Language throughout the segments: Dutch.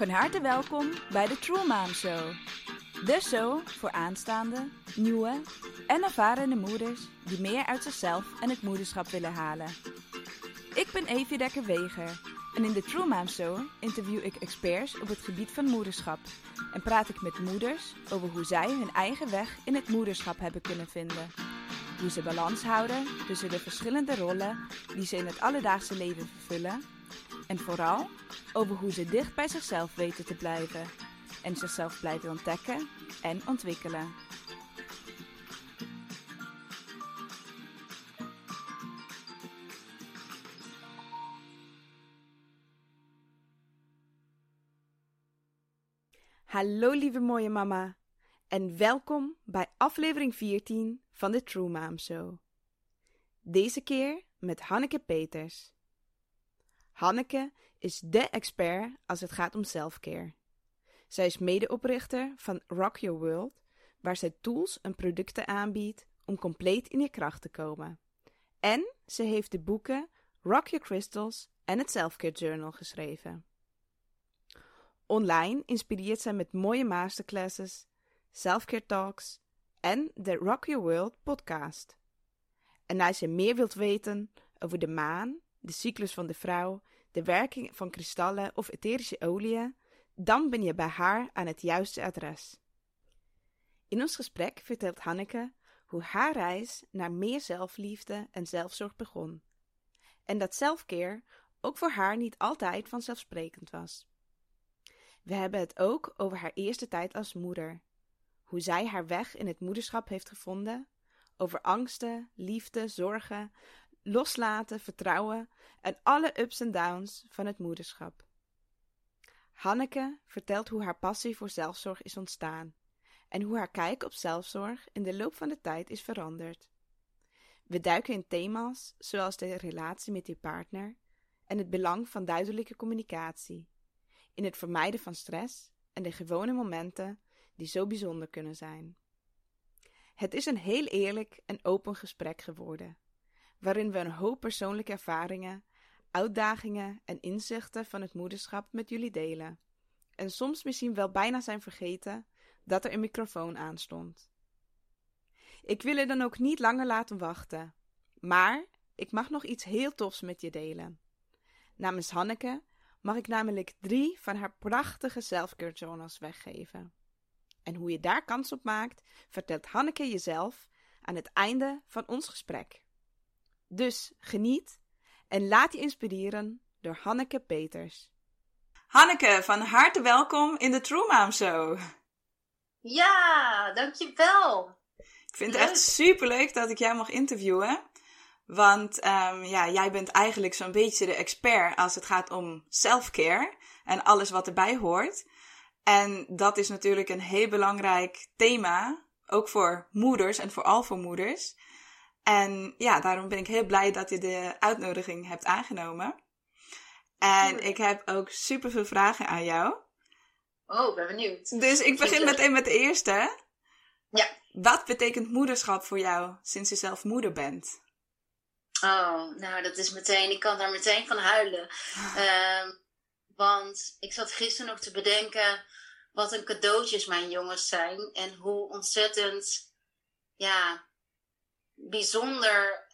Van harte welkom bij de True Mom Show. De show voor aanstaande, nieuwe en ervarende moeders die meer uit zichzelf en het moederschap willen halen. Ik ben Evie Dekker-Weger en in de True Mom Show interview ik experts op het gebied van moederschap en praat ik met moeders over hoe zij hun eigen weg in het moederschap hebben kunnen vinden. Hoe ze balans houden tussen de verschillende rollen die ze in het alledaagse leven vervullen en vooral over hoe ze dicht bij zichzelf weten te blijven en zichzelf blijven ontdekken en ontwikkelen. Hallo lieve mooie mama en welkom bij aflevering 14 van de True Mom Show. Deze keer met Hanneke Peters. Hanneke is dé expert als het gaat om selfcare. Zij is medeoprichter van Rock Your World, waar zij tools en producten aanbiedt om compleet in je kracht te komen. En ze heeft de boeken Rock Your Crystals en het Selfcare Journal geschreven. Online inspireert zij met mooie masterclasses, selfcare talks en de Rock Your World podcast. En als je meer wilt weten over de maan, de cyclus van de vrouw, de werking van kristallen of etherische oliën, dan ben je bij haar aan het juiste adres. In ons gesprek vertelt Hanneke hoe haar reis naar meer zelfliefde en zelfzorg begon. En dat selfcare ook voor haar niet altijd vanzelfsprekend was. We hebben het ook over haar eerste tijd als moeder. Hoe zij haar weg in het moederschap heeft gevonden. Over angsten, liefde, zorgen, loslaten, vertrouwen en alle ups en downs van het moederschap. Hanneke vertelt hoe haar passie voor zelfzorg is ontstaan en hoe haar kijk op zelfzorg in de loop van de tijd is veranderd. We duiken in thema's zoals de relatie met je partner en het belang van duidelijke communicatie, in het vermijden van stress en de gewone momenten die zo bijzonder kunnen zijn. Het is een heel eerlijk en open gesprek geworden, waarin we een hoop persoonlijke ervaringen, uitdagingen en inzichten van het moederschap met jullie delen. En soms misschien wel bijna zijn vergeten dat er een microfoon aanstond. Ik wil je dan ook niet langer laten wachten, maar ik mag nog iets heel tofs met je delen. Namens Hanneke mag ik namelijk drie van haar prachtige selfcare journals weggeven. En hoe je daar kans op maakt, vertelt Hanneke jezelf aan het einde van ons gesprek. Dus geniet en laat je inspireren door Hanneke Peters. Hanneke, van harte welkom in de True Mom Show. Ja, dankjewel. Ik vind het echt super leuk dat ik jou mag interviewen. Want um, ja, jij bent eigenlijk zo'n beetje de expert als het gaat om self-care en alles wat erbij hoort. En dat is natuurlijk een heel belangrijk thema, ook voor moeders en vooral voor moeders. En ja, daarom ben ik heel blij dat je de uitnodiging hebt aangenomen. En ik heb ook super veel vragen aan jou. Oh, ben benieuwd. Dus ik begin meteen met de eerste. Ja. Wat betekent moederschap voor jou sinds je zelf moeder bent? Oh, nou dat is meteen, ik kan daar meteen van huilen. um, want ik zat gisteren nog te bedenken wat een cadeautjes mijn jongens zijn. En hoe ontzettend, ja, bijzonder,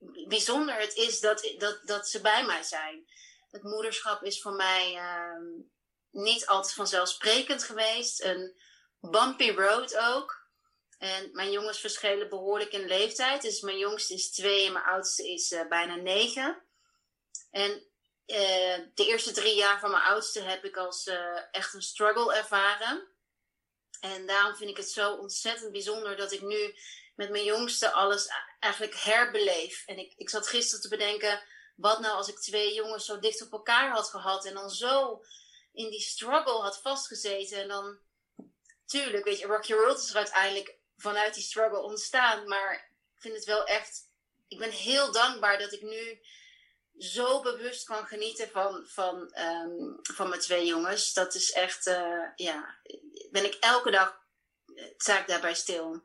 uh, bijzonder het is dat, dat, dat ze bij mij zijn. Het moederschap is voor mij uh, niet altijd vanzelfsprekend geweest. Een bumpy road ook. En mijn jongens verschillen behoorlijk in leeftijd. Dus mijn jongste is twee en mijn oudste is uh, bijna negen. En uh, de eerste drie jaar van mijn oudste heb ik als echt een struggle ervaren. En daarom vind ik het zo ontzettend bijzonder dat ik nu met mijn jongste alles eigenlijk herbeleef. En ik, ik zat gisteren te bedenken, wat nou als ik twee jongens zo dicht op elkaar had gehad en dan zo in die struggle had vastgezeten. En dan, tuurlijk, weet je, Rock Your World is er uiteindelijk vanuit die struggle ontstaan. Maar ik vind het wel echt, ik ben heel dankbaar dat ik nu zo bewust kan genieten van, van, um, van mijn twee jongens. Dat is echt, uh, ja, ben ik elke dag, sta ik daarbij stil.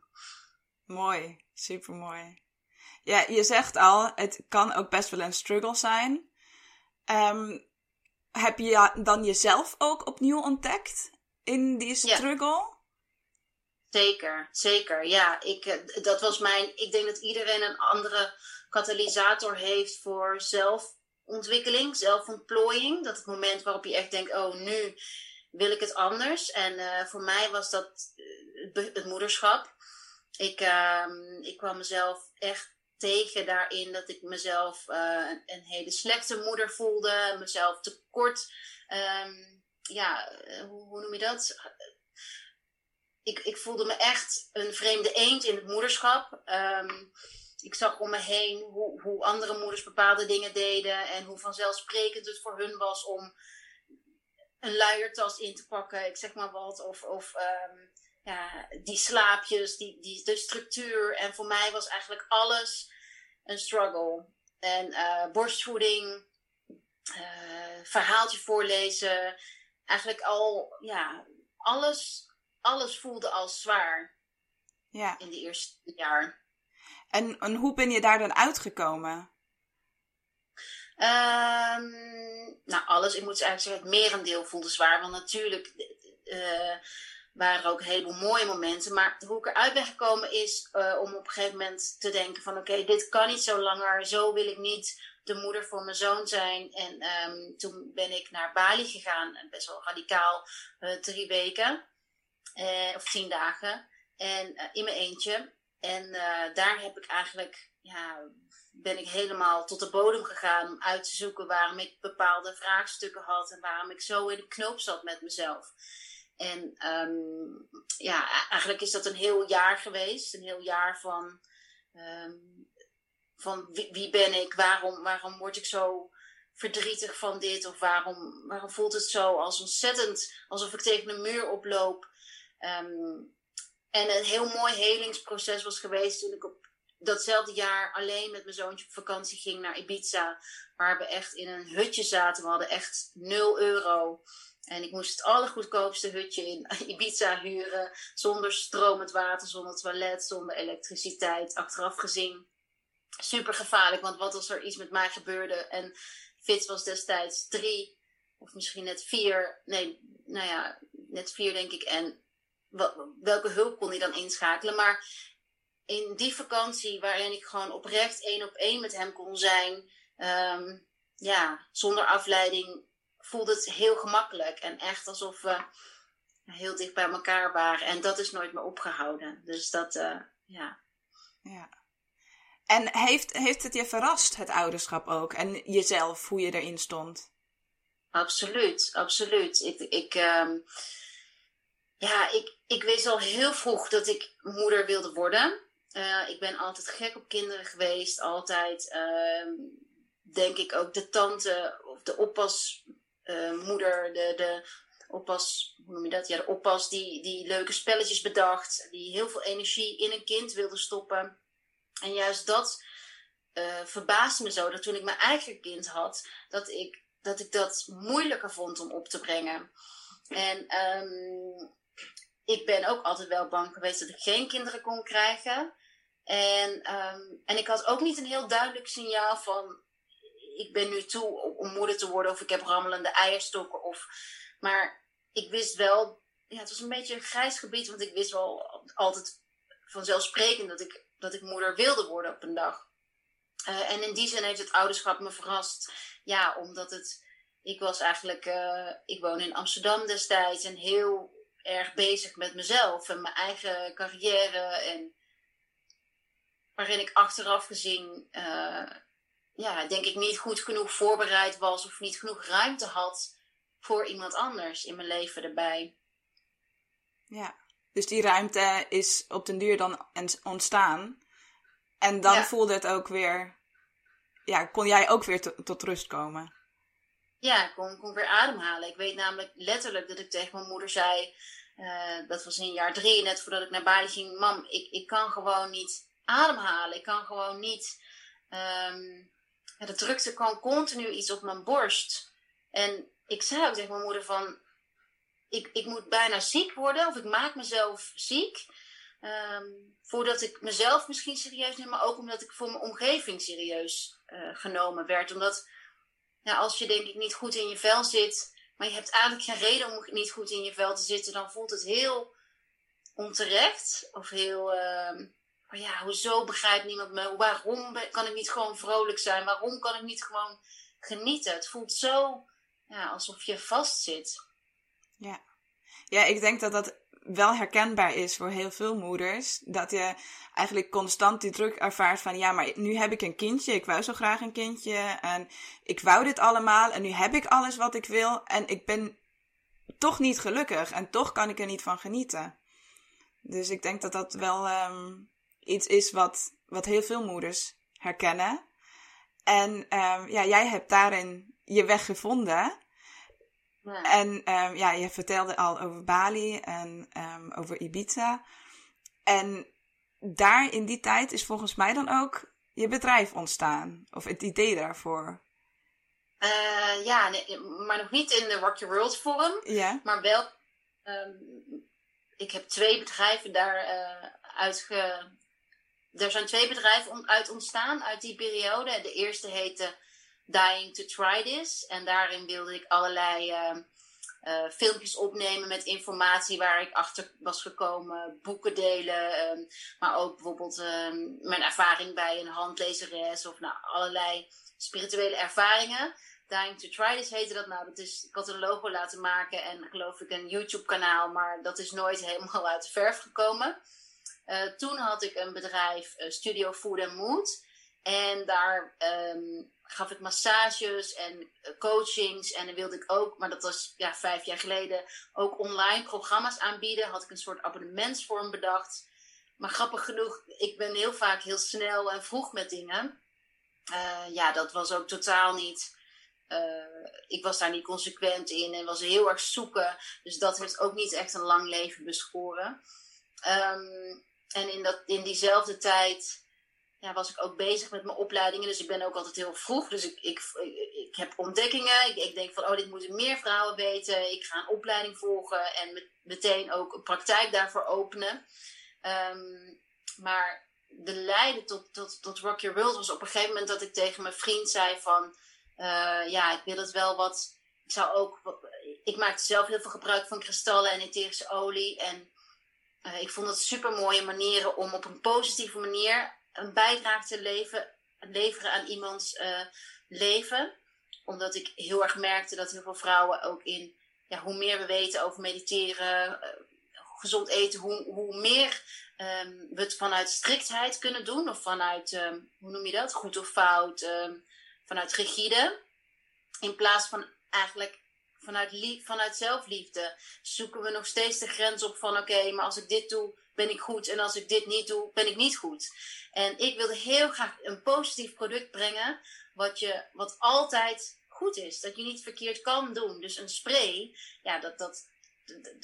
Mooi, super mooi. Ja, je zegt al, het kan ook best wel een struggle zijn. Um, heb je dan jezelf ook opnieuw ontdekt in die struggle? Zeker, zeker. Ja, ik, eh, dat was mijn. Ik denk dat iedereen een andere katalysator heeft voor zelfontwikkeling, zelfontplooiing. Dat het moment waarop je echt denkt: oh, nu wil ik het anders. En uh, voor mij was dat uh, het moederschap. Ik, uh, ik kwam mezelf echt tegen daarin dat ik mezelf uh, een, hele slechte moeder voelde, mezelf tekort. Um, ja, hoe, hoe noem je dat? ik, ik voelde me echt een vreemde eend in het moederschap. Um, ik zag om me heen hoe, hoe andere moeders bepaalde dingen deden en hoe vanzelfsprekend het voor hun was om een luiertas in te pakken, ik zeg maar wat. Of, of ja, die slaapjes, die, die, de structuur. En voor mij was eigenlijk alles een struggle. En uh, borstvoeding, uh, verhaaltje voorlezen. Eigenlijk al, ja, alles alles voelde als zwaar. Ja. In de eerste jaar. En, en hoe ben je daar dan uitgekomen? Um, nou, alles. Ik moet eigenlijk zeggen, het merendeel voelde zwaar. Want natuurlijk uh, waren ook heleboel mooie momenten. Maar hoe ik eruit ben gekomen is uh, om op een gegeven moment te denken van... Oké, dit kan niet zo langer. Zo wil ik niet de moeder voor mijn zoon zijn. En um, toen ben ik naar Bali gegaan. Best wel radicaal, uh, drie weken. Eh, of tien dagen. En eh, in mijn eentje. En eh, daar heb ik eigenlijk, ja, ben ik helemaal tot de bodem gegaan om uit te zoeken waarom ik bepaalde vraagstukken had en waarom ik zo in de knoop zat met mezelf. En um, ja, eigenlijk is dat een heel jaar geweest. Een heel jaar van, um, van wie, ben ik? Waarom, waarom word ik zo verdrietig van dit? Of waarom, waarom voelt het zo als ontzettend alsof ik tegen een muur oploop? Um, en een heel mooi helingsproces was geweest toen ik op datzelfde jaar alleen met mijn zoontje op vakantie ging naar Ibiza. Waar we echt in een hutje zaten. We hadden echt 0 euro. En ik moest het allergoedkoopste hutje in Ibiza huren. Zonder stromend water, zonder toilet, zonder elektriciteit. Achteraf gezien super gevaarlijk. Want wat als er iets met mij gebeurde? En Fitz was destijds drie. Of misschien net vier. Nee, nou ja, net vier denk ik. En welke hulp kon hij dan inschakelen. Maar in die vakantie waarin ik gewoon oprecht één op één met hem kon zijn, ehm, ja, zonder afleiding, voelde het heel gemakkelijk. En echt alsof we heel dicht bij elkaar waren. En dat is nooit meer opgehouden. Dus dat, uh, ja. Ja. En heeft, heeft het je verrast, het ouderschap ook? En jezelf, hoe je erin stond? Absoluut, absoluut. Ik, ik, um, ja, ik, ik wist al heel vroeg dat ik moeder wilde worden. Uh, ik ben altijd gek op kinderen geweest. Altijd, uh, denk ik, ook de tante of de oppasmoeder, uh, de, de oppas, hoe noem je dat? Ja, de oppas die, die leuke spelletjes bedacht. Die heel veel energie in een kind wilde stoppen. En juist dat uh, verbaasde me zo. Dat toen ik mijn eigen kind had, dat ik dat, ik dat moeilijker vond om op te brengen. En um, ik ben ook altijd wel bang geweest dat ik geen kinderen kon krijgen. En, um, en ik had ook niet een heel duidelijk signaal van ik ben nu toe om moeder te worden of ik heb rammelende eierstokken. Of, maar ik wist wel, ja, het was een beetje een grijs gebied, want ik wist wel altijd vanzelfsprekend dat ik, dat ik moeder wilde worden op een dag. Uh, en in die zin heeft het ouderschap me verrast. Ja, omdat het, ik was eigenlijk, uh, ik woon in Amsterdam destijds en heel erg bezig met mezelf en mijn eigen carrière. En waarin ik achteraf gezien, uh, ja, denk ik niet goed genoeg voorbereid was of niet genoeg ruimte had voor iemand anders in mijn leven erbij. Ja, dus die ruimte is op den duur dan ontstaan. En dan voelde het ook weer, ja, kon jij ook weer tot rust komen? Ja, ik kon, kon weer ademhalen. Ik weet namelijk letterlijk dat ik tegen mijn moeder zei, uh, dat was in jaar drie, net voordat ik naar Bali ging, mam, ik, ik kan gewoon niet ademhalen. Ik kan gewoon niet, um, ja, de drukte kwam continu iets op mijn borst. En ik zei ook tegen mijn moeder van, ik, ik moet bijna ziek worden of ik maak mezelf ziek. Um, voordat ik mezelf misschien serieus neem, maar ook omdat ik voor mijn omgeving serieus uh, genomen werd. Omdat ja, als je denk ik niet goed in je vel zit, maar je hebt eigenlijk geen reden om niet goed in je vel te zitten, dan voelt het heel onterecht. Of heel, uh, maar ja, hoezo begrijpt niemand me? Waarom kan ik niet gewoon vrolijk zijn? Waarom kan ik niet gewoon genieten? Het voelt zo ja, alsof je vastzit. Ja. ja, ik denk dat dat wel herkenbaar is voor heel veel moeders. Dat je eigenlijk constant die druk ervaart van ja, maar nu heb ik een kindje. Ik wou zo graag een kindje. En ik wou dit allemaal. En nu heb ik alles wat ik wil. En ik ben toch niet gelukkig. En toch kan ik er niet van genieten. Dus ik denk dat dat wel um, iets is wat, wat heel veel moeders herkennen. En um, ja, jij hebt daarin je weg gevonden. En um, ja, je vertelde al over Bali en um, over Ibiza. En daar in die tijd is volgens mij dan ook je bedrijf ontstaan. Of het idee daarvoor. Uh, ja, nee, maar nog niet in de Rock Your World vorm. Ja. Maar wel, um, ik heb twee bedrijven daar uh, uitge... Er zijn twee bedrijven uit ontstaan uit die periode. De eerste heette Dying to Try This. En daarin wilde ik allerlei uh, uh, filmpjes opnemen met informatie waar ik achter was gekomen, boeken delen, um, maar ook bijvoorbeeld um, mijn ervaring bij een handlezeres of nou, allerlei spirituele ervaringen. Dying to Try This heette dat. Nou, dat is, ik had een logo laten maken en geloof ik een YouTube kanaal, maar dat is nooit helemaal uit de verf gekomen. Uh, toen had ik een bedrijf, uh, Studio Food and Mood. En daar um, gaf ik massages en eh, coachings. En dan wilde ik ook, maar dat was ja, vijf jaar geleden, ook online programma's aanbieden. Had ik een soort abonnementsvorm bedacht. Maar grappig genoeg, ik ben heel vaak heel snel en vroeg met dingen. Ja, dat was ook totaal niet. Ik was daar niet consequent in en was heel erg zoeken. Dus dat heeft ook niet echt een lang leven beschoren. Um, en in, dat, in diezelfde tijd ja, was ik ook bezig met mijn opleidingen. Dus ik ben ook altijd heel vroeg. Dus ik, ik, ik heb ontdekkingen. Ik, ik denk van, oh, dit moeten meer vrouwen weten. Ik ga een opleiding volgen en met, meteen ook een praktijk daarvoor openen. Um, maar de leiden tot, tot, tot Rock Your World was op een gegeven moment dat ik tegen mijn vriend zei van... Uh, ja, ik wil het wel wat... Ik zou ook... Ik maakte zelf heel veel gebruik van kristallen en etherische olie. En uh, ik vond het super mooie manieren om op een positieve manier een bijdrage te leveren aan iemands uh, leven. Omdat ik heel erg merkte dat heel veel vrouwen ook in, ja, hoe meer we weten over mediteren, uh, gezond eten, hoe, hoe meer um, we het vanuit striktheid kunnen doen. Of vanuit, um, hoe noem je dat, goed of fout, um, vanuit rigide. In plaats van eigenlijk vanuit, vanuit zelfliefde zoeken we nog steeds de grens op van oké, maar als ik dit doe, ben ik goed. En als ik dit niet doe, ben ik niet goed. En ik wilde heel graag een positief product brengen, wat, je, wat altijd goed is. Dat je niet verkeerd kan doen. Dus een spray, ja, dat, dat,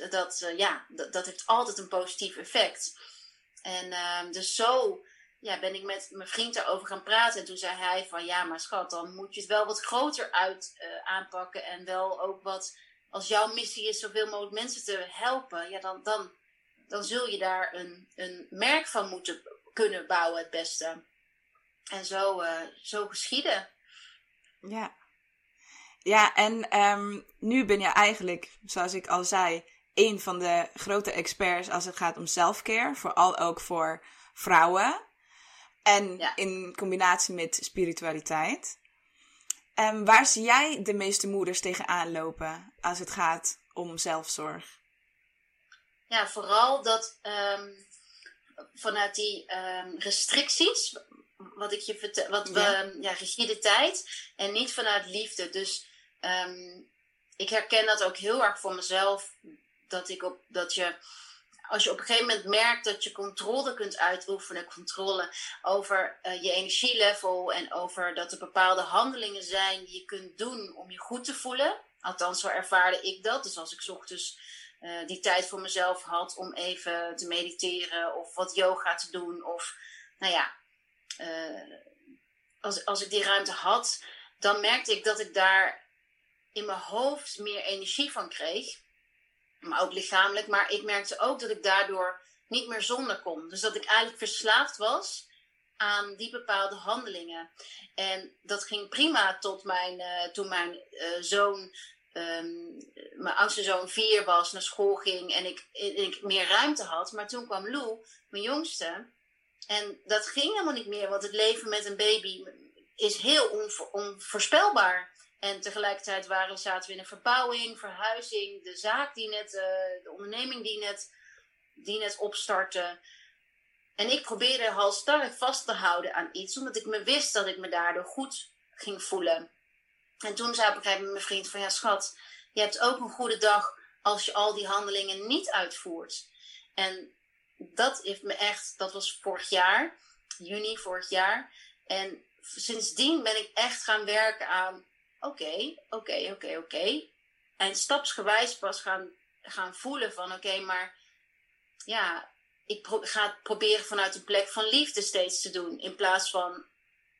dat, uh, ja, dat, dat, heeft altijd een positief effect. En uh, dus zo ja, ben ik met mijn vriend daarover gaan praten. En toen zei hij van, ja, maar schat, dan moet je het wel wat groter uit uh, aanpakken. En wel ook wat, als jouw missie is zoveel mogelijk mensen te helpen, ja, dan, dan dan zul je daar een, een merk van moeten kunnen bouwen het beste. En zo, uh, zo geschieden. Ja. Ja, en um, nu ben je eigenlijk, zoals ik al zei, een van de grote experts als het gaat om selfcare. Vooral ook voor vrouwen. En ja. in combinatie met spiritualiteit. En waar zie jij de meeste moeders tegenaan lopen als het gaat om zelfzorg? ja, vooral dat um, vanuit die um, restricties, wat ik je vertel, wat ja. we, ja, rigide tijd, en niet vanuit liefde. Dus um, ik herken dat ook heel erg voor mezelf, dat ik op, dat je, als je op een gegeven moment merkt dat je controle kunt uitoefenen, controle over uh, je energielevel en over dat er bepaalde handelingen zijn die je kunt doen om je goed te voelen. Althans, zo ervaarde ik dat. Dus als ik ochtends uh, die tijd voor mezelf had om even te mediteren of wat yoga te doen. Of nou ja, uh, als, als ik die ruimte had, dan merkte ik dat ik daar in mijn hoofd meer energie van kreeg. Maar ook lichamelijk. Maar ik merkte ook dat ik daardoor niet meer zonder kon. Dus dat ik eigenlijk verslaafd was aan die bepaalde handelingen. En dat ging prima tot mijn, uh, toen mijn uh, zoon, um, mijn oudste zoon vier was, naar school ging en ik, ik meer ruimte had. Maar toen kwam Lou, mijn jongste. En dat ging helemaal niet meer, want het leven met een baby is heel onvoorspelbaar. En tegelijkertijd waren, zaten we in een verbouwing, verhuizing, de zaak die net, uh, de onderneming die net, die net opstartte. En ik probeerde halstarrig vast te houden aan iets, omdat ik me wist dat ik me daardoor goed ging voelen. En toen zei op een mijn vriend van, ja schat, je hebt ook een goede dag als je al die handelingen niet uitvoert. En dat heeft me echt, dat was vorig jaar, juni vorig jaar. En sindsdien ben ik echt gaan werken aan, oké, oké, oké, oké. En stapsgewijs pas gaan, gaan voelen van, oké, maar ja, ik ga proberen vanuit een plek van liefde steeds te doen. In plaats van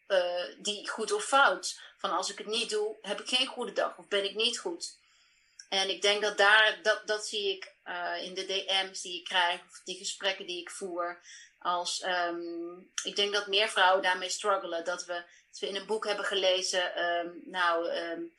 uh, die goed of fout. Van als ik het niet doe, heb ik geen goede dag of ben ik niet goed. En ik denk dat daar, dat, dat zie ik uh, in de DM's die ik krijg, of die gesprekken die ik voer. Als, um, ik denk dat meer vrouwen daarmee struggelen. Dat we, dat we in een boek hebben gelezen, um, nou, um,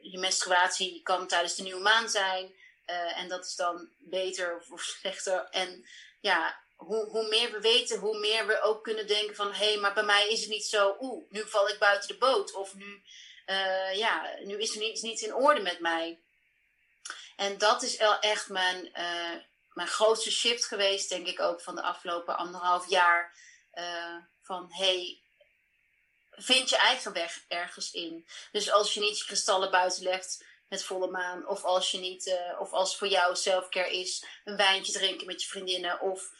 je menstruatie kan tijdens de nieuwe maan zijn. Uh, en dat is dan beter of slechter. En ja, hoe, hoe meer we weten, hoe meer we ook kunnen denken van... hé, hey, maar bij mij is het niet zo... oeh, nu val ik buiten de boot. Of nu, uh, ja, nu is er niets, niets in orde met mij. En dat is echt mijn, uh, mijn grootste shift geweest, denk ik ook, van de afgelopen anderhalf jaar. Van, hey, vind je eigen weg ergens in. Dus als je niet je kristallen buiten legt met volle maan. Of als je niet, uh, of als voor jou selfcare is, een wijntje drinken met je vriendinnen. Of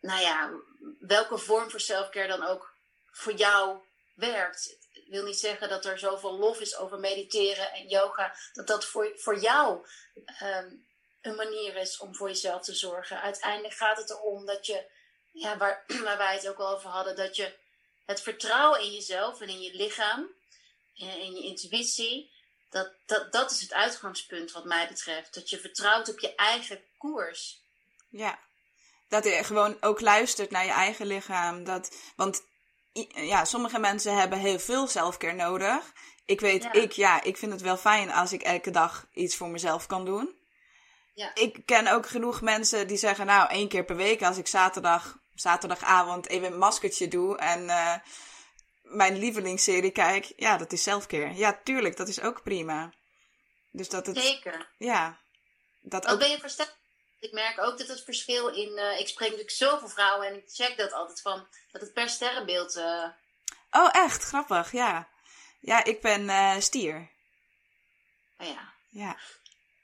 nou ja, welke vorm voor selfcare dan ook voor jou werkt. Ik wil niet zeggen dat er zoveel lof is over mediteren en yoga. Dat dat voor, voor jou um, een manier is om voor jezelf te zorgen. Uiteindelijk gaat het erom dat je, ja, waar, waar wij het ook al over hadden, dat je het vertrouwen in jezelf en in je lichaam, en in je intuïtie, dat, dat, dat is het uitgangspunt wat mij betreft. Dat je vertrouwt op je eigen koers. Ja, dat je gewoon ook luistert naar je eigen lichaam. Dat, want ja, sommige mensen hebben heel veel zelfcare nodig. Ik weet, ik, ja, ik vind het wel fijn als ik elke dag iets voor mezelf kan doen. Ja. Ik ken ook genoeg mensen die zeggen, nou, één keer per week als ik zaterdag, zaterdagavond even een maskertje doe en uh, mijn lievelingsserie kijk. Ja, dat is zelfcare. Ja, tuurlijk, dat is ook prima. Dus dat het... Zeker. Ja. Dat ook... ben je versterkt ik merk ook dat het verschil in. Uh, ik spreek natuurlijk zoveel vrouwen en ik check dat altijd van. Dat het per sterrenbeeld. Uh... Oh, echt? Grappig, ja. Ja, ik ben stier. Oh ja. Ja.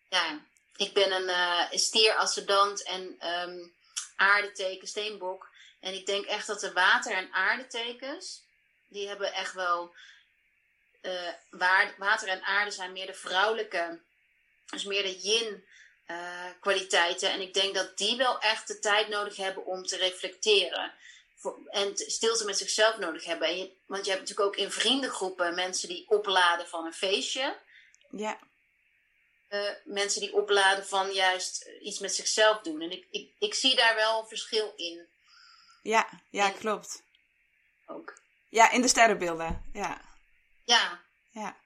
Ja, ik ben een stier, ascendant en um, aardeteken, steenbok. En ik denk echt dat de water- en aardetekens. die hebben echt wel. water en aarde zijn meer de vrouwelijke. Dus meer de yin uh, kwaliteiten. En ik denk dat die wel echt de tijd nodig hebben om te reflecteren. En stilte met zichzelf nodig hebben. Want je hebt natuurlijk ook in vriendengroepen mensen die opladen van een feestje. Ja. Uh, mensen die opladen van juist iets met zichzelf doen. En ik, ik, ik zie daar wel een verschil in. Ja, ja, en, klopt. Ook. Ja, in de sterrenbeelden. Ja. Ja. Ja.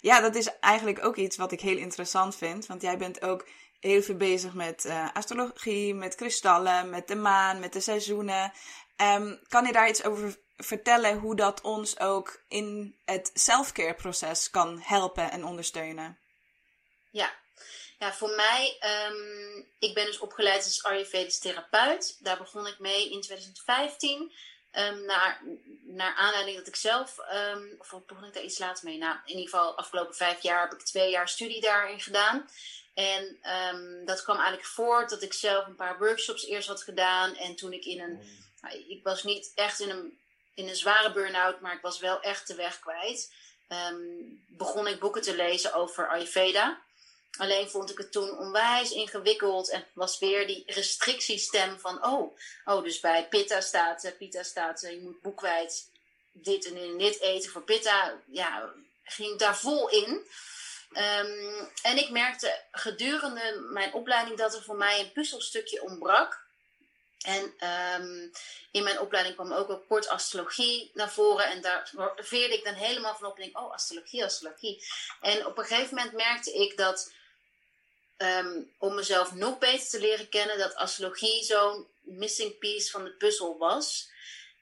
Ja, dat is eigenlijk ook iets wat ik heel interessant vind. Want jij bent ook heel veel bezig met uh, astrologie, met kristallen, met de maan, met de seizoenen. Um, kan je daar iets over vertellen hoe dat ons ook in het selfcare proces kan helpen en ondersteunen? Ja, ja voor mij, um, ik ben dus opgeleid als Ayurvedisch therapeut. Daar begon ik mee in 2015. Um, naar, naar aanleiding dat ik zelf, um, of begon ik daar iets later mee? Nou, in ieder geval, afgelopen vijf jaar heb ik twee jaar studie daarin gedaan. En um, dat kwam eigenlijk voort dat ik zelf een paar workshops eerst had gedaan. En toen ik in een. Mm. Nou, ik was niet echt in een, in een zware burn-out, maar ik was wel echt de weg kwijt. Begon ik boeken te lezen over Ayurveda. Alleen vond ik het toen onwijs ingewikkeld en was weer die restrictiestem van: oh, oh dus bij Pitta staat, uh, Pitta staat, uh, je moet boekwijd dit en dit eten voor Pitta. Ja, ging daar vol in. Um, en ik merkte gedurende mijn opleiding dat er voor mij een puzzelstukje ontbrak. En ehm, in mijn opleiding kwam ook ook kort astrologie naar voren. En daar veerde ik dan helemaal van op. En denk, oh, astrologie, astrologie. En op een gegeven moment merkte ik dat, ehm, om mezelf nog beter te leren kennen, dat astrologie zo'n missing piece van de puzzel was.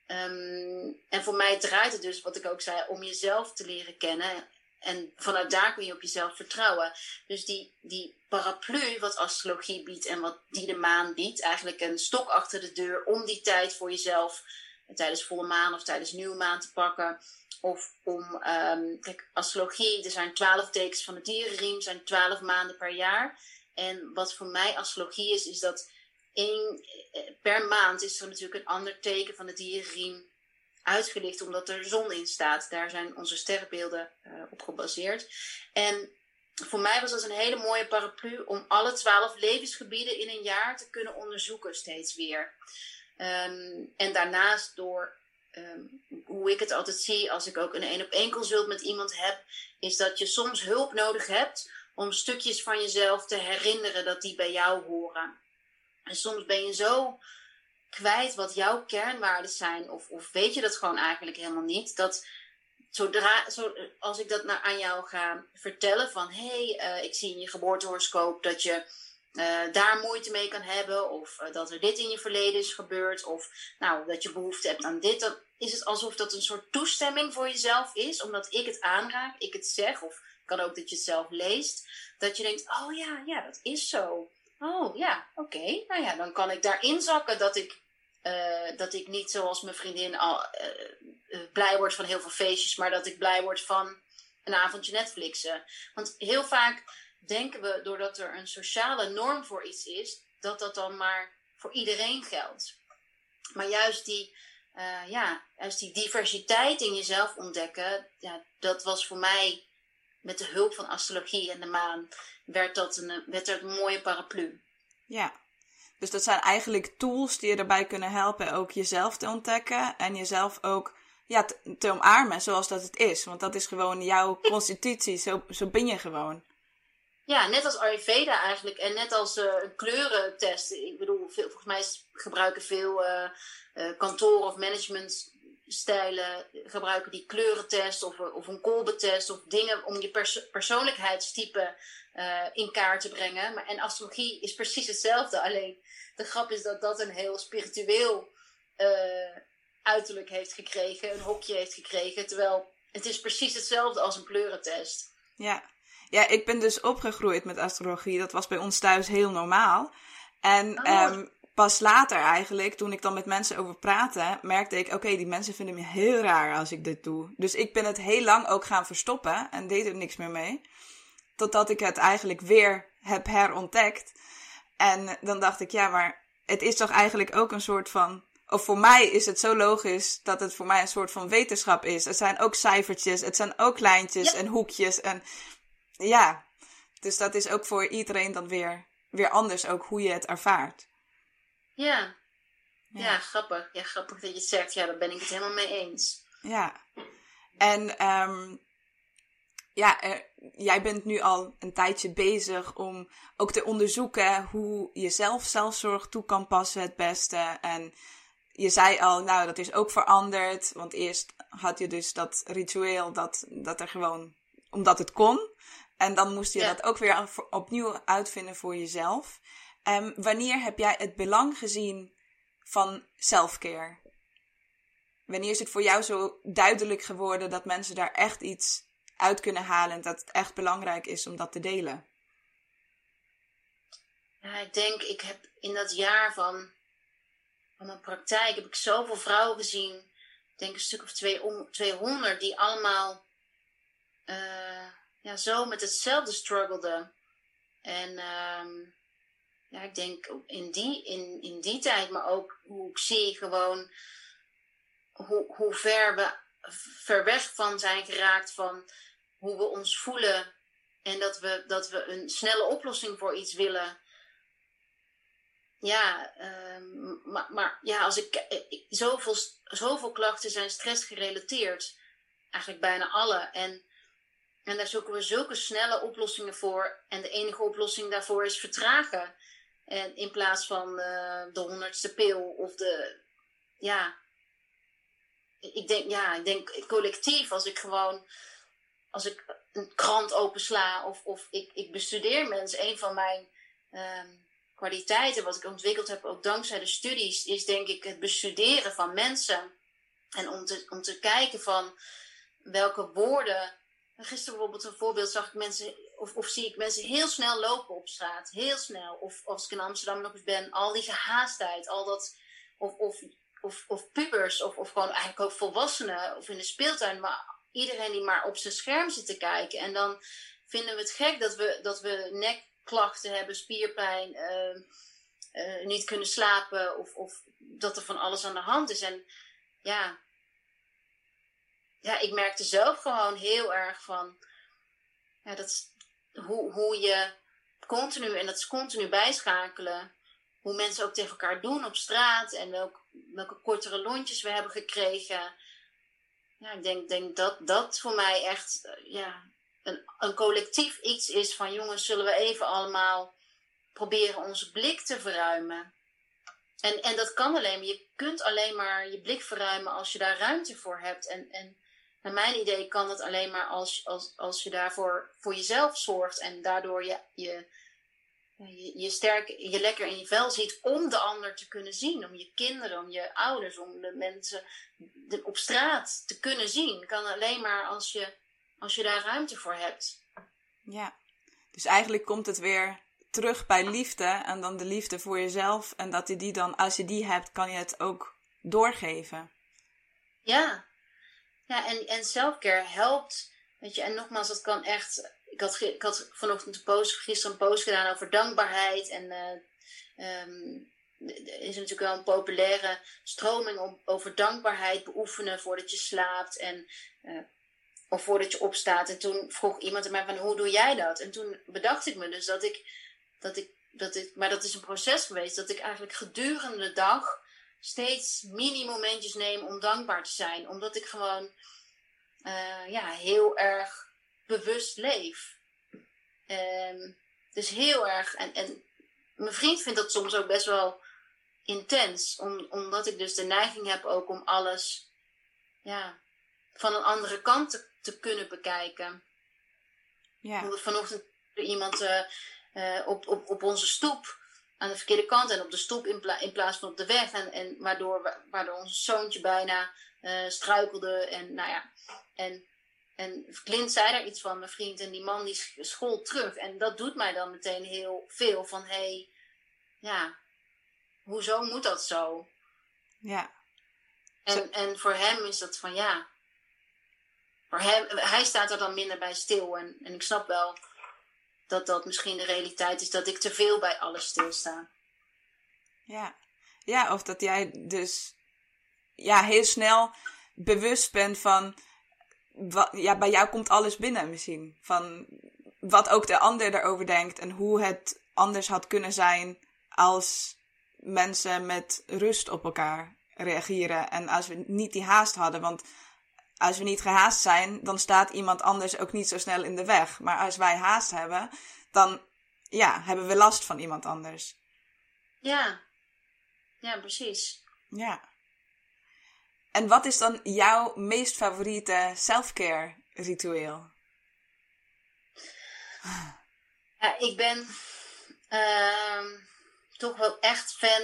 Ehm, en voor mij draait het dus, wat ik ook zei, om jezelf te leren kennen. En vanuit daar kun je op jezelf vertrouwen. Dus die, die paraplu wat astrologie biedt en wat die de maan biedt, eigenlijk een stok achter de deur om die tijd voor jezelf tijdens volle maan of tijdens nieuwe maan te pakken. Of om, um, kijk, astrologie, er zijn twaalf tekens van de dierenriem, zijn twaalf maanden per jaar. En wat voor mij astrologie is, is dat eh, per maand is er natuurlijk een ander teken van de dierenriem uitgelicht omdat er zon in staat. Daar zijn onze sterrenbeelden uh, op gebaseerd. En voor mij was dat een hele mooie paraplu om alle twaalf levensgebieden in een jaar te kunnen onderzoeken steeds weer. Ehm, en daarnaast door ehm, hoe ik het altijd zie als ik ook een één op één consult met iemand heb, is dat je soms hulp nodig hebt om stukjes van jezelf te herinneren dat die bij jou horen. En soms ben je zo kwijt wat jouw kernwaarden zijn, of, of weet je dat gewoon eigenlijk helemaal niet, dat zodra, zo, als ik dat naar, aan jou ga vertellen van hé, hey, uh, ik zie in je geboortehoroscoop dat je uh, daar moeite mee kan hebben, of uh, dat er dit in je verleden is gebeurd, of nou, dat je behoefte hebt aan dit, is het alsof dat een soort toestemming voor jezelf is, omdat ik het aanraak, ik het zeg, of kan ook dat je het zelf leest, dat je denkt, oh ja, ja, dat is zo. Oh ja, oké. Nou ja, dan kan ik daarin zakken dat ik, uh, dat ik niet zoals mijn vriendin al uh, blij word van heel veel feestjes, maar dat ik blij word van een avondje Netflixen. Want heel vaak denken we, doordat er een sociale norm voor iets is, dat dat dan maar voor iedereen geldt. Maar juist die, uh, ja, juist die diversiteit in jezelf ontdekken, ja, dat was voor mij met de hulp van astrologie en de maan werd dat een, werd er een mooie paraplu. Ja, dus dat zijn eigenlijk tools die je erbij kunnen helpen ook jezelf te ontdekken en jezelf ook ja, te, te omarmen zoals dat het is. Want dat is gewoon jouw constitutie, zo, zo ben je gewoon. Ja, net als Ayurveda eigenlijk en net als uh, een kleurentest. Ik bedoel, veel, volgens mij gebruiken veel uh, kantoren of management stijlen gebruiken die kleurentest of, of een kolbentest of dingen om je pers persoonlijkheidstype in kaart te brengen. Maar, en astrologie is precies hetzelfde. Alleen de grap is dat dat een heel spiritueel uiterlijk heeft gekregen, een hokje heeft gekregen. Terwijl het is precies hetzelfde als een kleurentest. Ja. Ja, ik ben dus opgegroeid met astrologie. Dat was bij ons thuis heel normaal. En oh. um, pas later eigenlijk, toen ik dan met mensen over praatte, merkte ik, oké, die mensen vinden me heel raar als ik dit doe. Dus ik ben het heel lang ook gaan verstoppen en deed er niks meer mee. Totdat ik het eigenlijk weer heb herontdekt. En dan dacht ik, ja, maar het is toch eigenlijk ook een soort van. Of voor mij is het zo logisch dat het voor mij een soort van wetenschap is. Het zijn ook cijfertjes, het zijn ook lijntjes en hoekjes. En ja, dus dat is ook voor iedereen dan weer, weer anders, ook hoe je het ervaart. Ja. ja. grappig. Ja, grappig dat je het zegt. Ja, daar ben ik het helemaal mee eens. Ja. En um, ja, uh, jij bent nu al een tijdje bezig om ook te onderzoeken hoe je zelf zelfzorg toe kan passen het beste. En je zei al, nou, dat is ook veranderd. Want eerst had je dus dat ritueel dat, dat er gewoon, omdat het kon. En dan moest je ja. dat ook weer opnieuw uitvinden voor jezelf. Um, wanneer heb jij het belang gezien van selfcare? Wanneer is het voor jou zo duidelijk geworden dat mensen daar echt iets uit kunnen halen en dat het echt belangrijk is om dat te delen? Ja, ik denk, ik heb in dat jaar van, van mijn praktijk heb ik zoveel vrouwen gezien. Ik denk een stuk of 200 die allemaal uh, ja, zo met hetzelfde struggelden. En um, ja, ik denk in die, in, in die tijd, maar ook hoe ik zie gewoon hoe, hoe ver we ver weg van zijn geraakt van hoe we ons voelen en dat we, dat we een snelle oplossing voor iets willen. Ja, um, maar, maar ja, als ik, ik, zoveel, zoveel klachten zijn stress gerelateerd. Eigenlijk bijna alle. En, en daar zoeken we zulke snelle oplossingen voor. En de enige oplossing daarvoor is vertragen. En in plaats van uh, de honderdste pil of de, ja, ik denk, ja, ik denk collectief, als ik gewoon, als ik een krant opensla of, of ik, ik bestudeer mensen, een van mijn um, kwaliteiten, wat ik ontwikkeld heb, ook dankzij de studies, is denk ik het bestuderen van mensen. En om te, om te kijken van welke woorden. Gisteren bijvoorbeeld een voorbeeld zag ik mensen, of, of zie ik mensen heel snel lopen op straat. Heel snel. Of als ik in Amsterdam nog eens ben, al die gehaastheid, al dat. Of, of, of, of pubers, of, of gewoon eigenlijk ook volwassenen, of in de speeltuin. Maar iedereen die maar op zijn scherm zit te kijken. En dan vinden we het gek dat we, dat we nekklachten hebben, spierpijn, uh, uh, niet kunnen slapen, of, of dat er van alles aan de hand is. En ja, ja, ik merkte zelf gewoon heel erg van, ja, dat, hoe, hoe je continu, en dat is continu bijschakelen, hoe mensen ook tegen elkaar doen op straat en welk, welke kortere lontjes we hebben gekregen. Ja, ik denk, denk dat dat voor mij echt eh, ja, een, een collectief iets is van jongens, zullen we even allemaal proberen onze blik te verruimen. En, en dat kan alleen maar. Je kunt alleen maar je blik verruimen als je daar ruimte voor hebt. En, en naar mijn idee kan dat alleen maar als, als, als je daarvoor voor jezelf zorgt. En daardoor je, je, je, je sterk, je lekker in je vel ziet om de ander te kunnen zien. Om je kinderen, om je ouders, om de mensen op straat te kunnen zien. Kan alleen maar als je, als je daar ruimte voor hebt. Ja, dus eigenlijk komt het weer terug bij liefde en dan de liefde voor jezelf. En dat je die dan, als je die hebt, kan je het ook doorgeven. Ja, ja en, en selfcare helpt. Weet je, en nogmaals, dat kan echt. Ik had, ik had vanochtend een post, gisteren een post gedaan over dankbaarheid. En uh, um, is natuurlijk wel een populaire stroming om over dankbaarheid beoefenen voordat je slaapt. En uh, of voordat je opstaat. En toen vroeg iemand mij van hoe doe jij dat? En toen bedacht ik me dus dat ik dat ik, dat ik, maar dat is een proces geweest, dat ik eigenlijk gedurende de dag steeds mini-momentjes neem om dankbaar te zijn. Omdat ik gewoon uh, ja, heel erg bewust leef. Um, dus heel erg. En, en mijn vriend vindt dat soms ook best wel intens. Om, omdat ik dus de neiging heb ook om alles ja, van een andere kant te, te kunnen bekijken. Ja. Vanochtend iemand uh, uh, op, op, op onze stoep aan de verkeerde kant en op de stoep in, pla in plaats van op de weg. En, en waardoor, waardoor ons zoontje bijna uh, struikelde. En nou ja, en, en Clint zei daar iets van, mijn vriend. En die man die school terug. En dat doet mij dan meteen heel veel van, hé, hey, ja, hoezo moet dat zo? Ja. En, en voor hem is dat van, ja, voor hem, hij staat er dan minder bij stil. En, en ik snap wel dat dat misschien de realiteit is dat ik te veel bij alles stilsta. Ja. ja, of dat jij dus ja, heel snel bewust bent van. Ja, bij jou komt alles binnen misschien. Van wat ook de ander erover denkt en hoe het anders had kunnen zijn als mensen met rust op elkaar reageren. En als we niet die haast hadden. Want als we niet gehaast zijn, dan staat iemand anders ook niet zo snel in de weg. Maar als wij haast hebben, dan ja, hebben we last van iemand anders. Ja, ja, precies. Ja. En wat is dan jouw meest favoriete self-care ritueel? Ja, ik ben uh, toch wel echt fan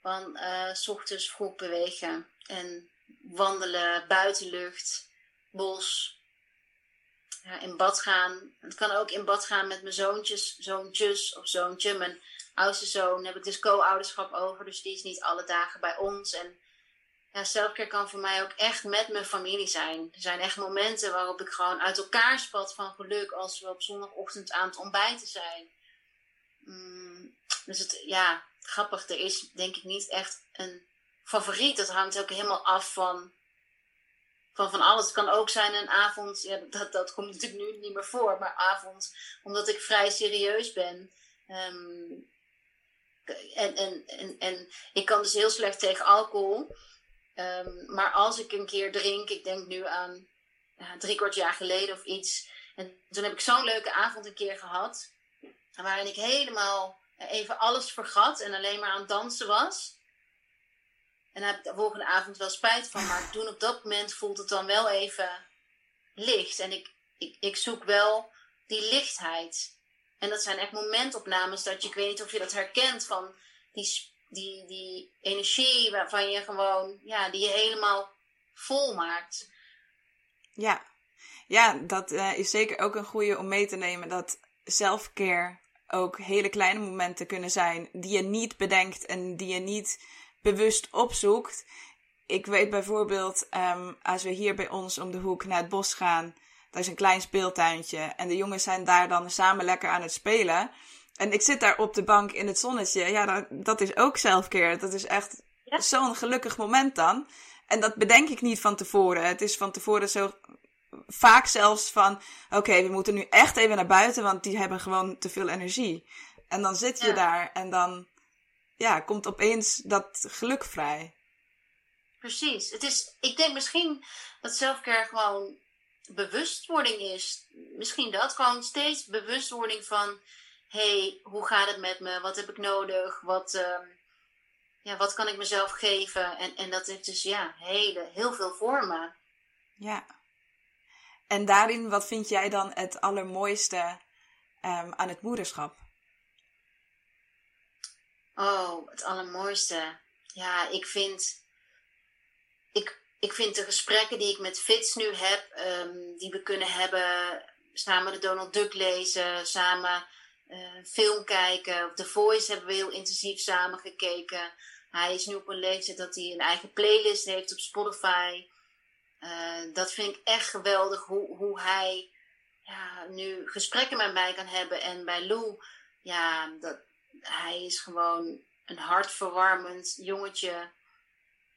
van uh, s ochtends vroeg bewegen en wandelen, buitenlucht, bos, in bad gaan. Het kan ook in bad gaan met mijn zoontjes, zoontjes of zoontje. Mijn oudste zoon heb ik dus co-ouderschap over, dus die is niet alle dagen bij ons. En ja, kan voor mij ook echt met mijn familie zijn. Er zijn echt momenten waarop ik gewoon uit elkaar spat van geluk als we op zondagochtend aan het ontbijten zijn. Mm, dus het, ja, grappig, er is denk ik niet echt een favoriet. Dat hangt ook helemaal af van, van van alles. Het kan ook zijn een avond, ja, dat, dat komt natuurlijk nu niet meer voor, maar avond, omdat ik vrij serieus ben. Ehm, en, en, en, en ik kan dus heel slecht tegen alcohol. Um, maar als ik een keer drink, ik denk nu aan drie kwart jaar geleden of iets. En toen heb ik zo'n leuke avond een keer gehad. Waarin ik helemaal even alles vergat en alleen maar aan het dansen was. En daar heb ik de volgende avond wel spijt van. Maar toen op dat moment voelt het dan wel even licht. En ik, ik, ik zoek wel die lichtheid. En dat zijn echt momentopnames dat je, ik weet niet of je dat herkent, van die, die, die energie waarvan je gewoon, ja, die je helemaal vol maakt. Ja, ja dat uh, is zeker ook een goede om mee te nemen. Dat self-care ook hele kleine momenten kunnen zijn die je niet bedenkt en die je niet bewust opzoekt. Ik weet bijvoorbeeld, um, als we hier bij ons om de hoek naar het bos gaan, daar is een klein speeltuintje en de jongens zijn daar dan samen lekker aan het spelen. En ik zit daar op de bank in het zonnetje. Ja, dat, dat is ook selfcare. Dat is echt zo'n gelukkig moment dan. En dat bedenk ik niet van tevoren. Het is van tevoren zo vaak zelfs van: oké, we moeten nu echt even naar buiten, want die hebben gewoon te veel energie. En dan zit je daar en dan ja, komt opeens dat geluk vrij. Precies. Het is, ik denk misschien dat selfcare gewoon bewustwording is. Misschien dat. Gewoon steeds bewustwording van: hey, hoe gaat het met me? Wat heb ik nodig? Wat, uh, ja, wat kan ik mezelf geven? En, en dat heeft dus ja, hele, heel veel vormen. Ja. En daarin, wat vind jij dan het allermooiste um, aan het moederschap? Oh, het allermooiste. Ja, ik vind. Ik, ik vind de gesprekken die ik met Fits nu heb, um, die we kunnen hebben, samen de Donald Duck lezen, samen uh, film kijken. The Voice hebben we heel intensief samen gekeken. Hij is nu op een leeftijd dat hij een eigen playlist heeft op Spotify. Uh, dat vind ik echt geweldig hoe, hoe hij ja, nu gesprekken met mij kan hebben. En bij Lou, ja, dat, hij is gewoon een hartverwarmend jongetje.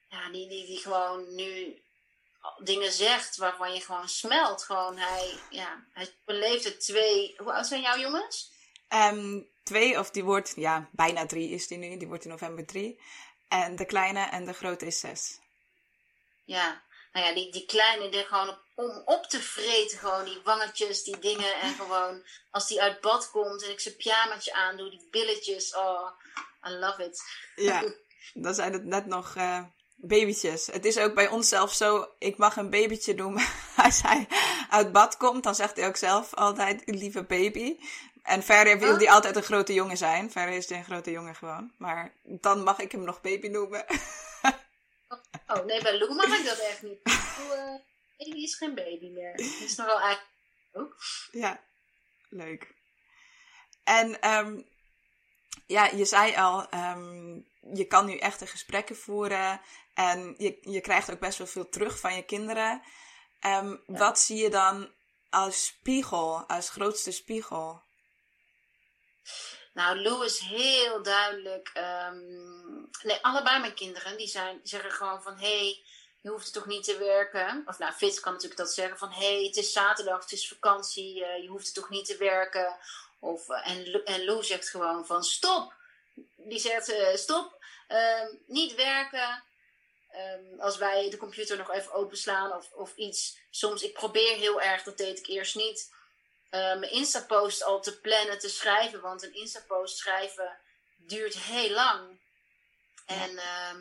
Ja, die, die, die gewoon nu dingen zegt waarvan je gewoon smelt. Gewoon, hij, ja, hij beleeft het twee. Hoe oud zijn jouw jongens? Um, twee, of die wordt, ja, bijna drie is die nu. Die wordt in november drie. En de kleine en de grote is zes. Ja, nou ja, die, die kleine, die gewoon op, om op te vreten, gewoon die wangetjes, die dingen. En gewoon als die uit bad komt en ik zijn pyjamaatje aandoe, die billetjes. Oh, I love it. Ja, dan zijn het net nog uh, babytjes. Het is ook bij ons zelf zo, ik mag een babytje doen. als hij uit bad komt, dan zegt hij ook zelf altijd, lieve baby. En verder wil hij altijd een grote jongen zijn. Verder is hij een grote jongen gewoon. Maar dan mag ik hem nog baby noemen. Oh nee, bij Lou mag ik dat echt niet. Uh, die is geen baby meer. Die is nogal eigenlijk ook. Ja, leuk. En um, ja, je zei al, um, je kan nu echte gesprekken voeren. En je, je krijgt ook best wel veel terug van je kinderen. Um, Wat zie je dan als spiegel, als grootste spiegel? Nou, Lou is heel duidelijk. Um, nee, allebei mijn kinderen die zijn, zeggen gewoon van hé, hey, je hoeft toch niet te werken. Of nou, Fitz kan natuurlijk dat zeggen van hé, hey, het is zaterdag, het is vakantie, uh, je hoeft toch niet te werken. Of, uh, en, en Lou zegt gewoon van stop. Die zegt uh, stop, um, niet werken. Um, als wij de computer nog even openslaan of, of iets. Soms, ik probeer heel erg, dat deed ik eerst niet mijn Insta-post al te plannen, te schrijven. Want een Insta-post schrijven duurt heel lang. En, uh,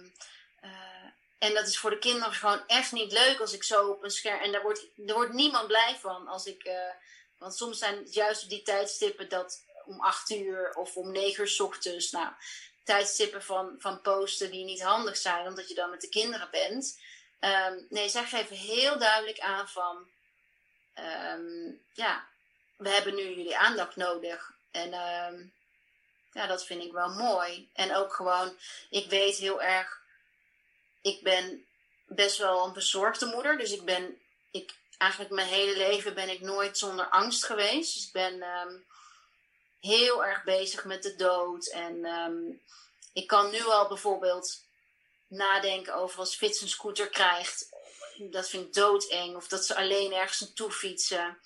uh, en dat is voor de kinderen gewoon echt niet leuk als ik zo op een scherm. En daar wordt, er wordt niemand blij van als ik. Uh, want soms zijn het juist die tijdstippen dat om acht uur of om negen uur s ochtends. Nou, tijdstippen van, van posten die niet handig zijn, omdat je dan met de kinderen bent. Um, nee, zij geven heel duidelijk aan van. Um, ja, we hebben nu jullie aandacht nodig. En uh, ja, dat vind ik wel mooi. En ook gewoon, ik weet heel erg, ik ben best wel een bezorgde moeder. Dus ik ben, ik, eigenlijk mijn hele leven ben ik nooit zonder angst geweest. Dus ik ben um, heel erg bezig met de dood. En um, ik kan nu al bijvoorbeeld nadenken over als Fitz een scooter krijgt. Dat vind ik doodeng. Of dat ze alleen ergens naartoe fietsen.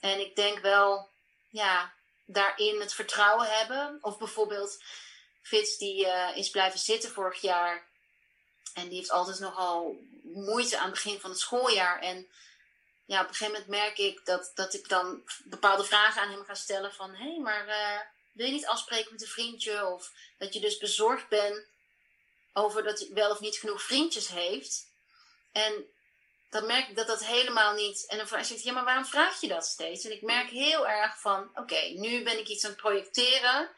En ik denk wel, ja, daarin het vertrouwen hebben. Of bijvoorbeeld Fitz die uh, is blijven zitten vorig jaar. En die heeft altijd nogal moeite aan het begin van het schooljaar. En ja, op een gegeven moment merk ik dat, dat ik dan bepaalde vragen aan hem ga stellen van... Hé, hey, maar uh, wil je niet afspreken met een vriendje? Of dat je dus bezorgd bent over dat hij wel of niet genoeg vriendjes heeft. En dan merk ik dat dat helemaal niet. En dan vraag ik, ja, maar waarom vraag je dat steeds? En ik merk heel erg van, oké, nu ben ik iets aan het projecteren.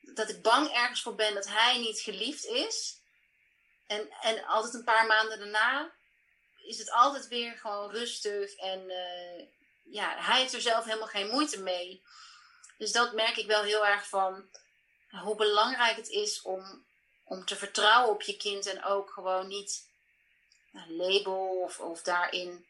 Dat ik bang ergens voor ben dat hij niet geliefd is. En, en altijd een paar maanden daarna is het altijd weer gewoon rustig. En uh, ja, hij heeft er zelf helemaal geen moeite mee. Dus dat merk ik wel heel erg van hoe belangrijk het is om, om te vertrouwen op je kind en ook gewoon niet een label of, of daarin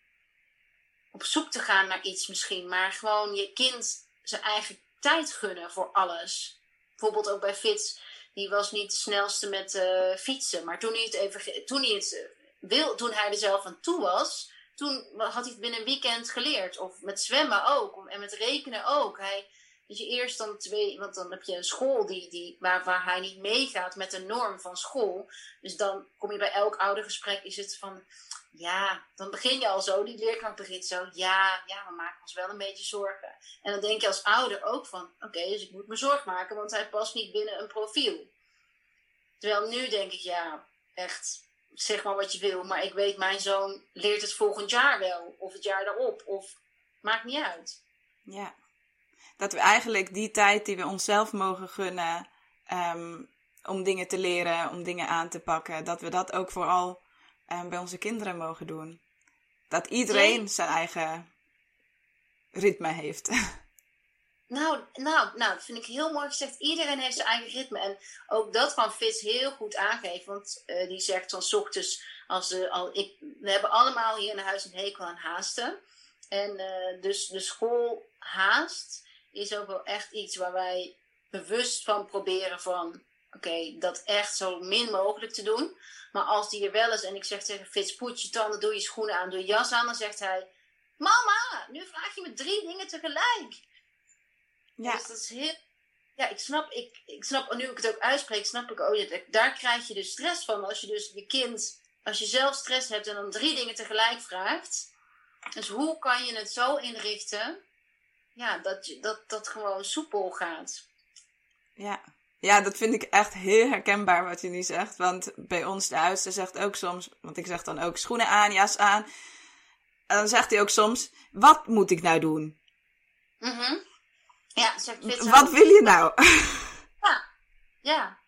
op zoek te gaan naar iets misschien, maar gewoon je kind zijn eigen tijd gunnen voor alles. Bijvoorbeeld ook bij Fitz, die was niet de snelste met uh, fietsen, maar toen hij het even, toen hij het eh, wil, toen hij er zelf aan toe was, toen had hij het binnen een weekend geleerd. Of met zwemmen ook. En met rekenen ook. Hij, weet je, eerst dan twee, want dan heb je een school die, die, waar, waar hij niet meegaat met de norm van school. Dus dan kom je bij elk oudergesprek, is het van, ja, dan begin je al zo, die leerkracht begint zo, ja, ja, we maken ons wel een beetje zorgen. En dan denk je als ouder ook van, oké, dus ik moet me zorgen maken, want hij past niet binnen een profiel. Terwijl nu denk ik, ja, echt, zeg maar wat je wil, maar ik weet, mijn zoon leert het volgend jaar wel, of het jaar daarop, of maakt niet uit. Ja, dat we eigenlijk die tijd die we onszelf mogen gunnen um, om dingen te leren, om dingen aan te pakken, dat we dat ook vooral um, bij onze kinderen mogen doen. Dat iedereen zijn eigen ritme heeft. Nou, nou, nou, dat vind ik heel mooi gezegd. Iedereen heeft zijn eigen ritme. En ook dat kan Fitz heel goed aangeven. Want uh, die zegt van ochtends, als ze al, ik, we hebben allemaal hier in huis een hekel aan haasten. En uh, dus de school haast is ook wel echt iets waar wij bewust van proberen van... Oké, dat echt zo min mogelijk te doen. Maar als die er wel is en ik zeg tegen Fitz, poet je tanden, doe je schoenen aan, doe je jas aan. Dan zegt hij, mama, nu vraag je me drie dingen tegelijk. Ja. Dus dat is heel. Ja, ik snap, ik, ik snap, nu ik het ook uitspreek, snap ik ook, oh, daar krijg je dus stress van. Als je dus je kind, als je zelf stress hebt en dan drie dingen tegelijk vraagt. Dus hoe kan je het zo inrichten, ja, dat, dat dat gewoon soepel gaat. Ja. ja, dat vind ik echt heel herkenbaar wat je nu zegt. Want bij ons de oudste zegt ook soms, want ik zeg dan ook schoenen aan, jas aan. En dan zegt hij ook soms, wat moet ik nou doen? Mhm. Ja, zegt Wat wil je nou? Ja, ja.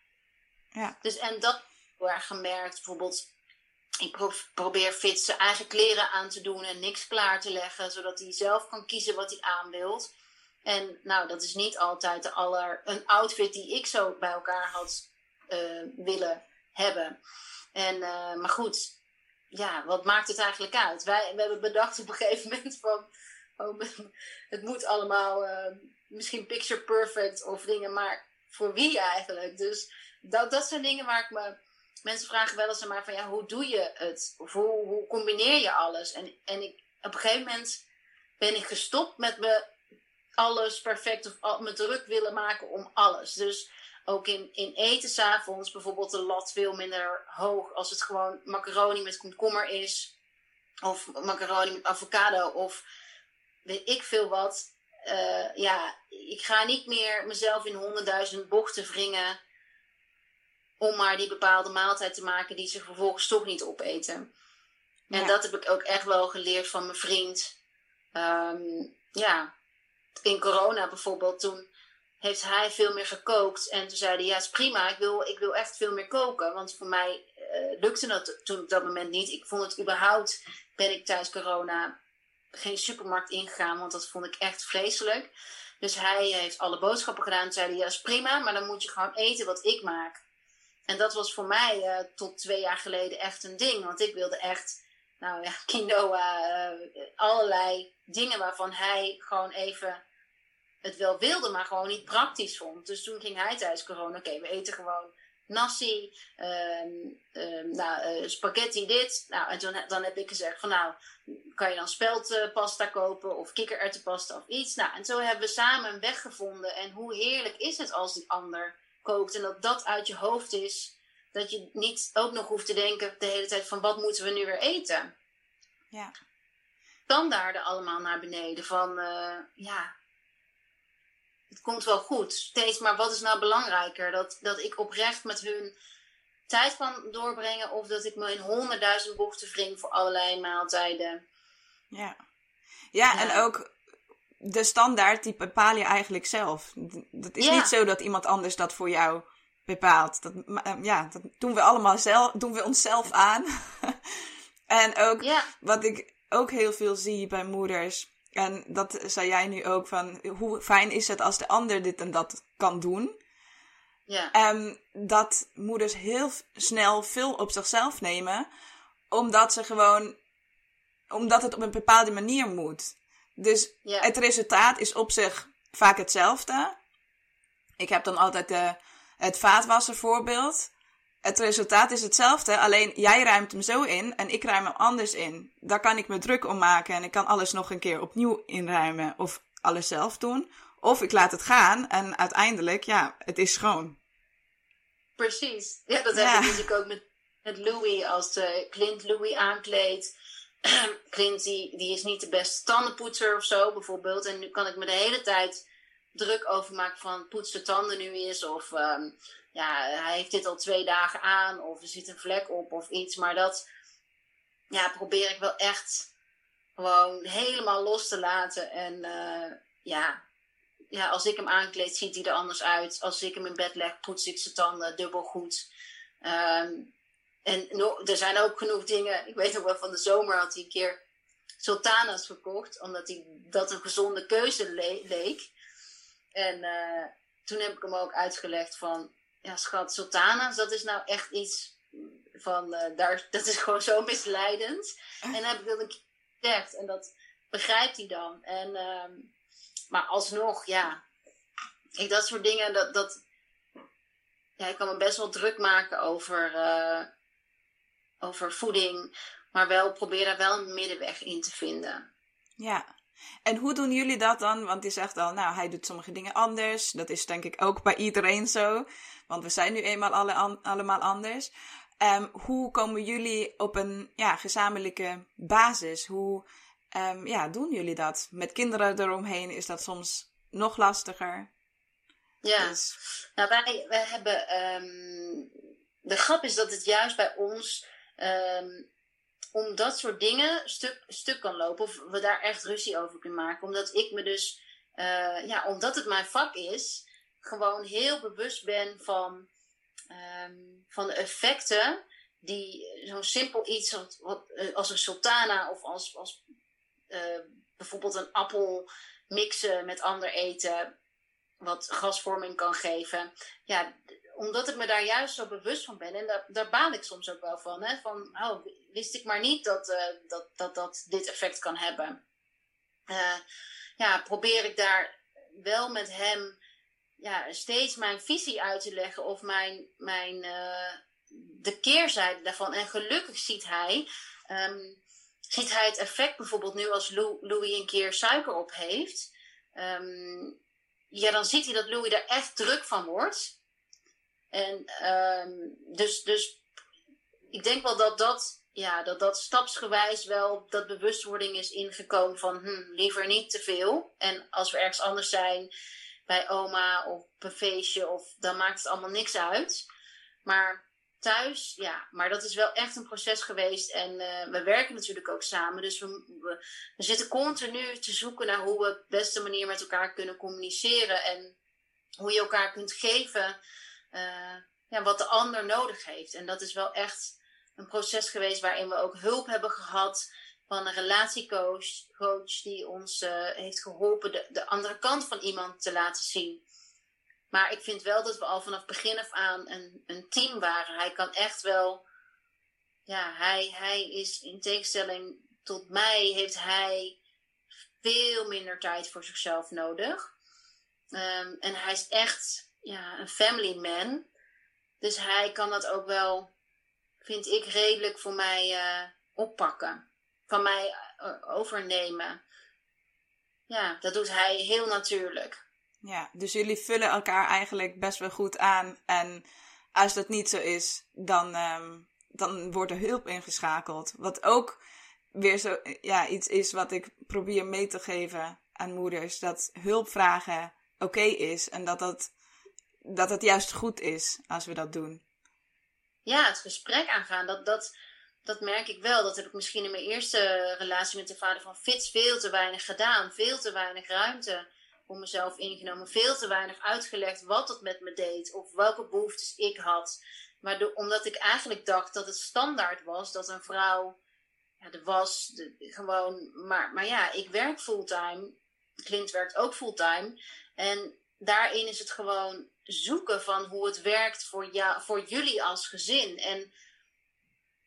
ja. Dus en dat heel erg gemerkt. Bijvoorbeeld, ik probeer Fitz zijn eigen kleren aan te doen en niks klaar te leggen, zodat hij zelf kan kiezen wat hij aan wilt. En nou, dat is niet altijd aller, een outfit die ik zo bij elkaar had uh, willen hebben. En, uh, maar goed, ja, wat maakt het eigenlijk uit? Wij we hebben bedacht op een gegeven moment van, oh, het moet allemaal uh, misschien picture perfect of dingen, maar voor wie eigenlijk? Dus dat, dat zijn dingen waar ik me. Mensen vragen wel eens aan van ja, hoe doe je het? Of hoe, combineer je alles? En, en ik, op een gegeven moment ben ik gestopt met me alles perfect of me druk willen maken om alles. Dus ook in, in eten s'avonds bijvoorbeeld de lat veel minder hoog als het gewoon macaroni met komkommer is. Of macaroni met avocado of weet ik veel wat. Uh, ja, ik ga niet meer mezelf in honderdduizend bochten wringen om maar die bepaalde maaltijd te maken die ze vervolgens toch niet opeten. En dat heb ik ook echt wel geleerd van mijn vriend. Um, ja, in corona bijvoorbeeld, toen heeft hij veel meer gekookt. En toen zei hij, ja, is prima, ik wil, ik wil echt veel meer koken. Want voor mij uh, lukte dat toen op dat moment niet. Ik vond het überhaupt, ben ik tijdens corona geen supermarkt ingegaan, want dat vond ik echt vreselijk. Dus hij heeft alle boodschappen gedaan en zei ja, is prima, maar dan moet je gewoon eten wat ik maak. En dat was voor mij uh, tot twee jaar geleden echt een ding, want ik wilde echt, nou ja, quinoa, uh, allerlei dingen waarvan hij gewoon even het wel wilde, maar gewoon niet praktisch vond. Dus toen ging hij tijdens corona, oké, we eten gewoon nasi, um, um, nou, uh, spaghetti dit. Nou, en dan heb ik gezegd van nou, kan je dan speldpasta kopen of kikkererwtenpasta of iets. Nou, en zo hebben we samen een weg gevonden. En hoe heerlijk is het als die ander kookt en dat dat uit je hoofd is. Dat je niet ook nog hoeft te denken de hele tijd van wat moeten we nu weer eten. Ja. Standaarden allemaal naar beneden van uh, ja, het komt wel goed. Steeds, maar wat is nou belangrijker? Dat, dat ik oprecht met hun tijd kan doorbrengen of dat ik me in honderdduizend bochten wring voor allerlei maaltijden. Ja. ja. en ook de standaard die bepaal je eigenlijk zelf. Dat is niet zo dat iemand anders dat voor jou bepaalt. Dat, eh, ja, dat doen we allemaal zelf, doen we onszelf aan. en ook wat ik ook heel veel zie bij moeders. En dat zei jij nu ook van hoe fijn is het als de ander dit en dat kan doen. Ja. Um, dat moeders heel snel veel op zichzelf nemen, omdat ze gewoon, omdat het op een bepaalde manier moet. Dus het resultaat is op zich vaak hetzelfde. Ik heb dan altijd de, het vaatwassen voorbeeld. Het resultaat is hetzelfde, alleen jij ruimt hem zo in en ik ruim hem anders in. Daar kan ik me druk om maken en ik kan alles nog een keer opnieuw inruimen of alles zelf doen. Of ik laat het gaan en uiteindelijk, ja, het is schoon. Precies. Ja, dat heb ik natuurlijk ook met, met Louis. Als uh, Clint Louis aankleedt. Clint die, is niet de beste tandenpoetser of zo bijvoorbeeld. En nu kan ik me de hele tijd druk over maken van poets de tanden nu eens. Of ehm, ja, hij heeft dit al twee dagen aan. Of er zit een vlek op of iets. Maar dat ja, probeer ik wel echt gewoon helemaal los te laten. En uh, ja, ja, als ik hem aankleed, ziet hij er anders uit. Als ik hem in bed leg, poets ik zijn tanden dubbel goed. Ehm, en er zijn ook genoeg dingen. Ik weet nog wel van de zomer had hij een keer sultanas gekocht, omdat hij dat een gezonde keuze leek. En uh, toen heb ik hem ook uitgelegd van, ja schat, sultanas, dat is nou echt iets van, uh, daar, dat is gewoon zo misleidend. En dan heb ik dat een keer gezegd en dat begrijpt hij dan. En uh, maar alsnog, ja. Ik, dat soort dingen, dat, dat, ja, ik kan me best wel druk maken over, uh, over voeding. Maar wel probeer daar wel een middenweg in te vinden. Ja. En hoe doen jullie dat dan? Want je zegt al, nou, hij doet sommige dingen anders. Dat is denk ik ook bij iedereen zo. Want we zijn nu eenmaal alle allemaal anders. Um, hoe komen jullie op een ja, gezamenlijke basis? Hoe Um, ja, doen jullie dat? Met kinderen eromheen is dat soms nog lastiger. Ja, dus... nou wij, wij hebben. Um, de grap is dat het juist bij ons. Um, om dat soort dingen stuk, stuk kan lopen. Of we daar echt ruzie over kunnen maken. Omdat ik me dus. Uh, ja, omdat het mijn vak is. Gewoon heel bewust ben van. van de effecten. Die zo'n simpel iets wat, eh, als een sultana of als, als uh, bijvoorbeeld een appel mixen met ander eten, wat gasvorming kan geven. Ja, omdat ik me daar juist zo bewust van ben. En daar, daar baal ik soms ook wel van. Hè? Van, oh, wist ik maar niet dat, uh, dat, dat, dat dit effect kan hebben. Uh, ja, probeer ik daar wel met hem ja, steeds mijn visie uit te leggen. Of mijn, mijn, uh, de keerzijde daarvan. En gelukkig ziet hij um, ziet hij het effect bijvoorbeeld nu als Louis een keer suiker op heeft. Um, ja, dan ziet hij dat Louis er echt druk van wordt. En um, dus, dus ik denk wel dat dat, ja, dat dat stapsgewijs wel dat bewustwording is ingekomen van hm, liever niet te veel. En als we ergens anders zijn, bij oma of op een feestje, of, dan maakt het allemaal niks uit. Maar thuis, ja, maar dat is wel echt een proces geweest. En uh, we werken natuurlijk ook samen. Dus we, we, we, zitten continu te zoeken naar hoe we op de beste manier met elkaar kunnen communiceren. En hoe je elkaar kunt geven uh, ja, wat de ander nodig heeft. En dat is wel echt een proces geweest waarin we ook hulp hebben gehad van een relatiecoach coach die ons uh, heeft geholpen de, de andere kant van iemand te laten zien. Maar ik vind wel dat we al vanaf begin af aan een, een team waren. Hij kan echt wel. Ja, hij, hij is in tegenstelling tot mij, heeft hij veel minder tijd voor zichzelf nodig. Um, en hij is echt ja, een family man. Dus hij kan dat ook wel, vind ik, redelijk voor mij uh, oppakken. Van mij uh, overnemen. Ja, dat doet hij heel natuurlijk. Ja, dus jullie vullen elkaar eigenlijk best wel goed aan. En als dat niet zo is, dan, um, dan wordt er hulp ingeschakeld. Wat ook weer zo, ja, iets is wat ik probeer mee te geven aan moeders. Dat hulp vragen oké is. En dat dat, dat het juist goed is als we dat doen. Ja, het gesprek aangaan. Dat, dat, dat merk ik wel. Dat heb ik misschien in mijn eerste relatie met de vader van Fitz veel te weinig gedaan. Veel te weinig ruimte voor mezelf ingenomen. Veel te weinig uitgelegd wat het met me deed. Of welke behoeftes ik had. Maar omdat ik eigenlijk dacht dat het standaard was dat een vrouw ja, de was, de, gewoon, maar, maar ja, ik werk fulltime. Clint werkt ook fulltime. En daarin is het gewoon zoeken van hoe het werkt voor, ja, voor jullie als gezin. En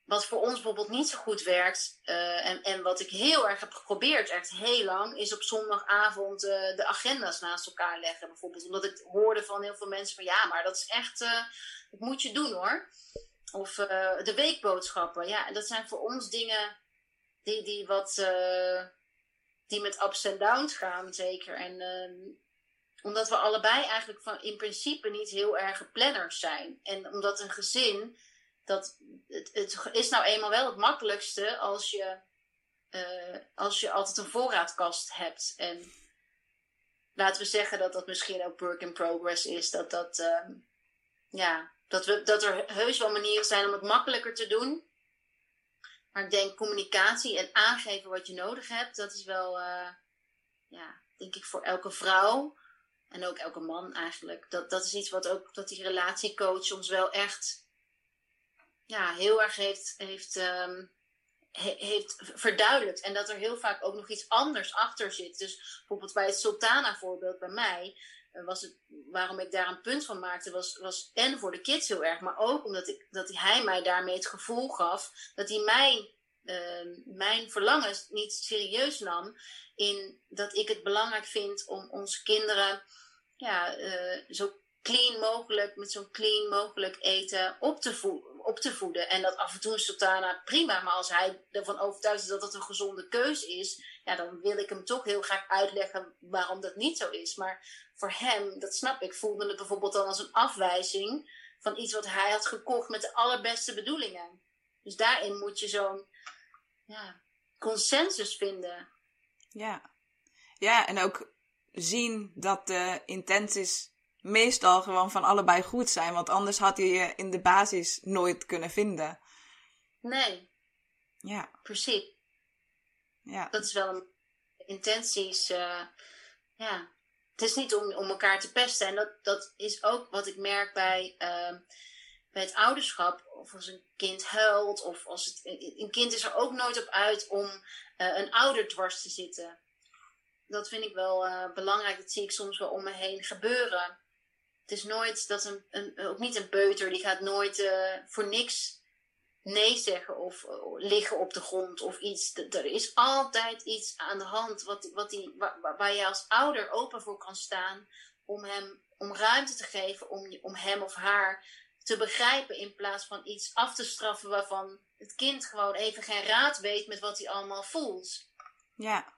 wat voor ons bijvoorbeeld niet zo goed werkt, uh, en, en wat ik heel erg heb geprobeerd, echt heel lang, is op zondagavond uh, de agenda's naast elkaar leggen. Bijvoorbeeld omdat ik hoorde van heel veel mensen van ja, maar dat is echt, uh, dat moet je doen hoor. Of de weekboodschappen. Ja, dat zijn voor ons dingen die, die wat die met ups en downs gaan, zeker. En ehm, omdat we allebei eigenlijk van in principe niet heel erg planners zijn. En omdat een gezin dat het, is nou eenmaal wel het makkelijkste als je, uh, als je altijd een voorraadkast hebt. En laten we zeggen dat dat misschien ook work in progress is. Dat, dat, uh, ja, dat, we, dat er heus wel manieren zijn om het makkelijker te doen. Maar ik denk communicatie en aangeven wat je nodig hebt, dat is wel, uh, ja, denk ik voor elke vrouw en ook elke man eigenlijk. Dat, dat is iets wat ook, dat die relatiecoach ons wel echt ja, heel erg heeft, heeft, um, heeft verduidelijkt. En dat er heel vaak ook nog iets anders achter zit. Dus bijvoorbeeld bij het Sultana voorbeeld bij mij. Eh, was het, waarom ik daar een punt van maakte, was, was en voor de kids heel erg, maar ook omdat ik, dat hij mij daarmee het gevoel gaf dat hij mijn, uh, mijn verlangens niet serieus nam. In dat ik het belangrijk vind om onze kinderen ja, uh, zo clean mogelijk, met zo'n clean mogelijk eten op te, op te voeden. En dat af en toe een sultana prima, maar als hij ervan overtuigd is dat dat een gezonde keus is, ja, dan wil ik hem toch heel graag uitleggen waarom dat niet zo is. Maar voor hem, dat snap ik, voelde het bijvoorbeeld dan als een afwijzing van iets wat hij had gekocht met de allerbeste bedoelingen. Dus daarin moet je zo'n ja, consensus vinden. Ja. ja, en ook zien dat de intenties meestal gewoon van allebei goed zijn. Want anders had je je in de basis nooit kunnen vinden. Nee. Ja. Precies. Ja. Dat is wel een intenties. Uh, ja. Het is niet om, om elkaar te pesten. En dat, dat is ook wat ik merk bij, uh, bij het ouderschap. Of als een kind huilt. Of als het, een kind is er ook nooit op uit om uh, een ouder dwars te zitten. Dat vind ik wel uh, belangrijk. Dat zie ik soms wel om me heen gebeuren het is nooit dat een, een, ook niet een peuter, die gaat nooit uh, voor niks nee zeggen of liggen op de grond of iets. Er is altijd iets aan de hand wat, wat die, waar, waar je als ouder open voor kan staan om hem om ruimte te geven om, om hem of haar te begrijpen in plaats van iets af te straffen waarvan het kind gewoon even geen raad weet met wat hij allemaal voelt. Ja.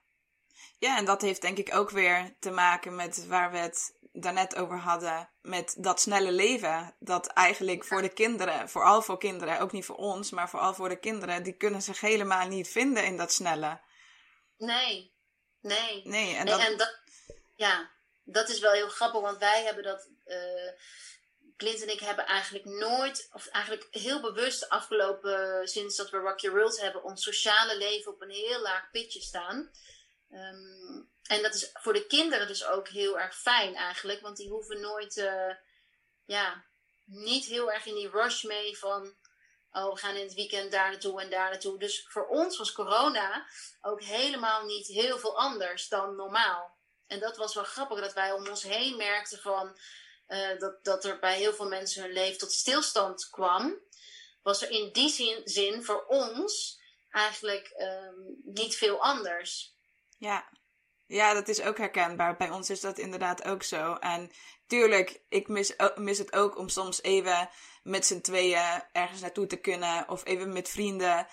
Ja, en dat heeft denk ik ook weer te maken met waar we het daarnet over hadden met dat snelle leven. Dat eigenlijk voor de kinderen, vooral voor kinderen, ook niet voor ons, maar vooral voor de kinderen, die kunnen zich helemaal niet vinden in dat snelle. Nee, nee. Nee, en, dat... en dat, ja, dat is wel heel grappig, want wij hebben dat. Uh, Clint en ik hebben eigenlijk nooit, of eigenlijk heel bewust afgelopen, sinds dat we Rock Your World hebben, ons sociale leven op een heel laag pitje staan. Um, en dat is voor de kinderen dus ook heel erg fijn eigenlijk, want die hoeven nooit, uh, ja, niet heel erg in die rush mee van, oh, we gaan in het weekend daar naartoe en daar naartoe. Dus voor ons was corona ook helemaal niet heel veel anders dan normaal. En dat was wel grappig dat wij om ons heen merkten van, uh, dat, dat er bij heel veel mensen hun leven tot stilstand kwam. Was er in die zin, zin voor ons eigenlijk um, niet veel anders. Ja, ja, dat is ook herkenbaar. Bij ons is dat inderdaad ook zo. En tuurlijk, ik mis, mis het ook om soms even met z'n tweeën ergens naartoe te kunnen. Of even met vrienden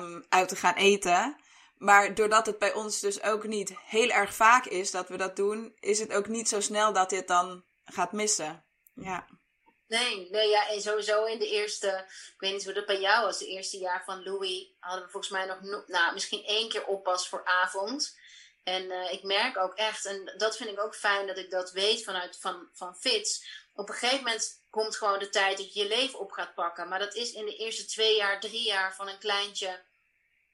um, uit te gaan eten. Maar doordat het bij ons dus ook niet heel erg vaak is dat we dat doen, is het ook niet zo snel dat dit dan gaat missen. Ja. Nee, nee, ja, en sowieso in de eerste, ik weet niet hoe dat bij jou was, de eerste jaar van Louis, hadden we volgens mij nog, nou, misschien één keer oppas voor avond. En eh, ik merk ook echt, en dat vind ik ook fijn dat ik dat weet vanuit van, van Fits. Op een gegeven moment komt gewoon de tijd dat je je leven op gaat pakken. Maar dat is in de eerste twee jaar, drie jaar van een kleintje.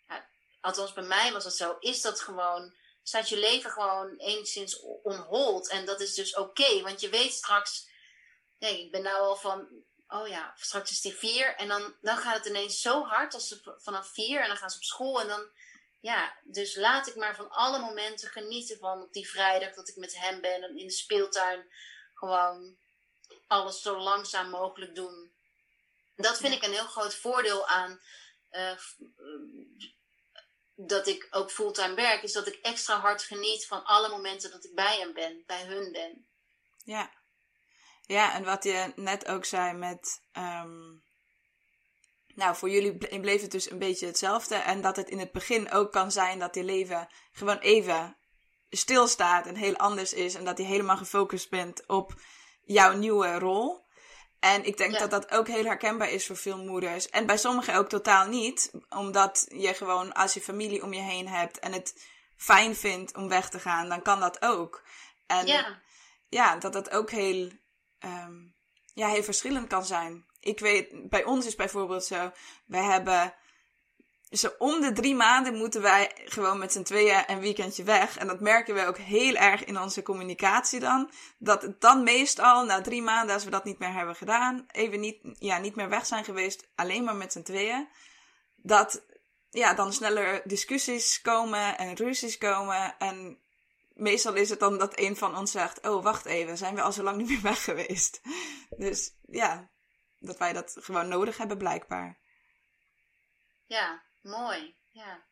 Ja, althans, bij mij was dat zo. Is dat gewoon, staat je leven gewoon enigszins on hold. En dat is dus oké, want je weet straks. Nee, ik ben nou al van oh ja, straks is die vier. En dan, dan gaat het ineens zo hard als ze vanaf vier. En dan gaan ze op school. En dan, ja, dus laat ik maar van alle momenten genieten van op die vrijdag dat ik met hem ben. En in de speeltuin gewoon alles zo langzaam mogelijk doen. Dat vind ik een heel groot voordeel aan uh, dat ik ook fulltime werk. Is dat ik extra hard geniet van alle momenten dat ik bij hem ben, bij hun ben. Ja, ja, en wat je net ook zei met. Ehm, nou, voor jullie bleef het dus een beetje hetzelfde. En dat het in het begin ook kan zijn dat je leven gewoon even stilstaat en heel anders is. En dat je helemaal gefocust bent op jouw nieuwe rol. En ik denk dat dat ook heel herkenbaar is voor veel moeders. En bij sommigen ook totaal niet. Omdat je gewoon als je familie om je heen hebt en het fijn vindt om weg te gaan, dan kan dat ook. En ja, ja dat dat ook heel um, ja, heel verschillend kan zijn. Ik weet, bij ons is bijvoorbeeld zo, wij hebben zo om de drie maanden moeten wij gewoon met z'n tweeën een weekendje weg. En dat merken we ook heel erg in onze communicatie dan. Dat dan meestal na drie maanden, als we dat niet meer hebben gedaan, even niet, ja, niet meer weg zijn geweest, alleen maar met z'n tweeën. Dat ja, dan sneller discussies komen en ruzies komen. En meestal is het dan dat een van ons zegt: Oh, wacht even, zijn we al zo lang niet meer weg geweest? Dus ja, dat wij dat gewoon nodig hebben, blijkbaar. Ja, mooi. Ja.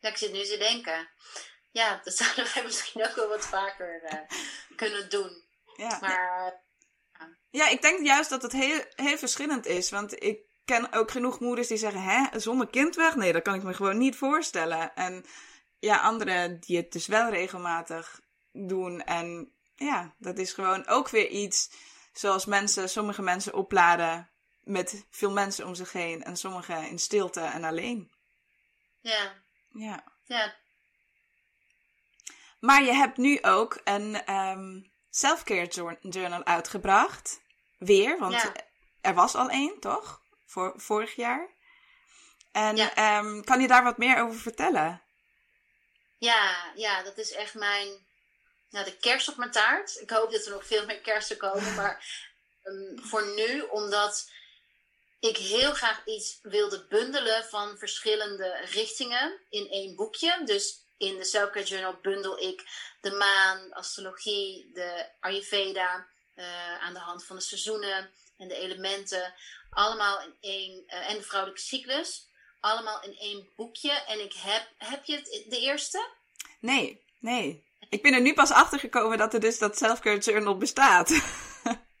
ja ik zit nu te denken. Ja, dat zouden wij misschien ook wel wat vaker uh, kunnen doen. Ja. Maar. Ja, ik denk juist dat het heel, heel verschillend is. Want ik ken ook genoeg moeders die zeggen: Hè, zonder kind weg? Nee, dat kan ik me gewoon niet voorstellen. En ja, anderen die het dus wel regelmatig doen. En ja, dat is gewoon ook weer iets zoals mensen, sommige mensen opladen met veel mensen om zich heen en sommige in stilte en alleen. Ja. Ja. Ja. Maar je hebt nu ook een um, self-care journal uitgebracht. Weer, want er was al één, toch? Voor, vorig jaar. En ja. Ehm, kan je daar wat meer over vertellen? Ja, ja, dat is echt mijn. Nou, de kerst op mijn taart. Ik hoop dat er nog veel meer kersten komen. Maar um, voor nu, omdat ik heel graag iets wilde bundelen van verschillende richtingen in één boekje. Dus in de Selfcare Journal bundel ik de maan, astrologie, de Ayurveda. Uh, aan de hand van de seizoenen en de elementen. Allemaal in één. Uh, en de vrouwelijke cyclus allemaal in één boekje. En ik heb, heb je het de eerste? Nee, nee. Ik ben er nu pas achter gekomen dat er dus dat Selfcare Journal bestaat.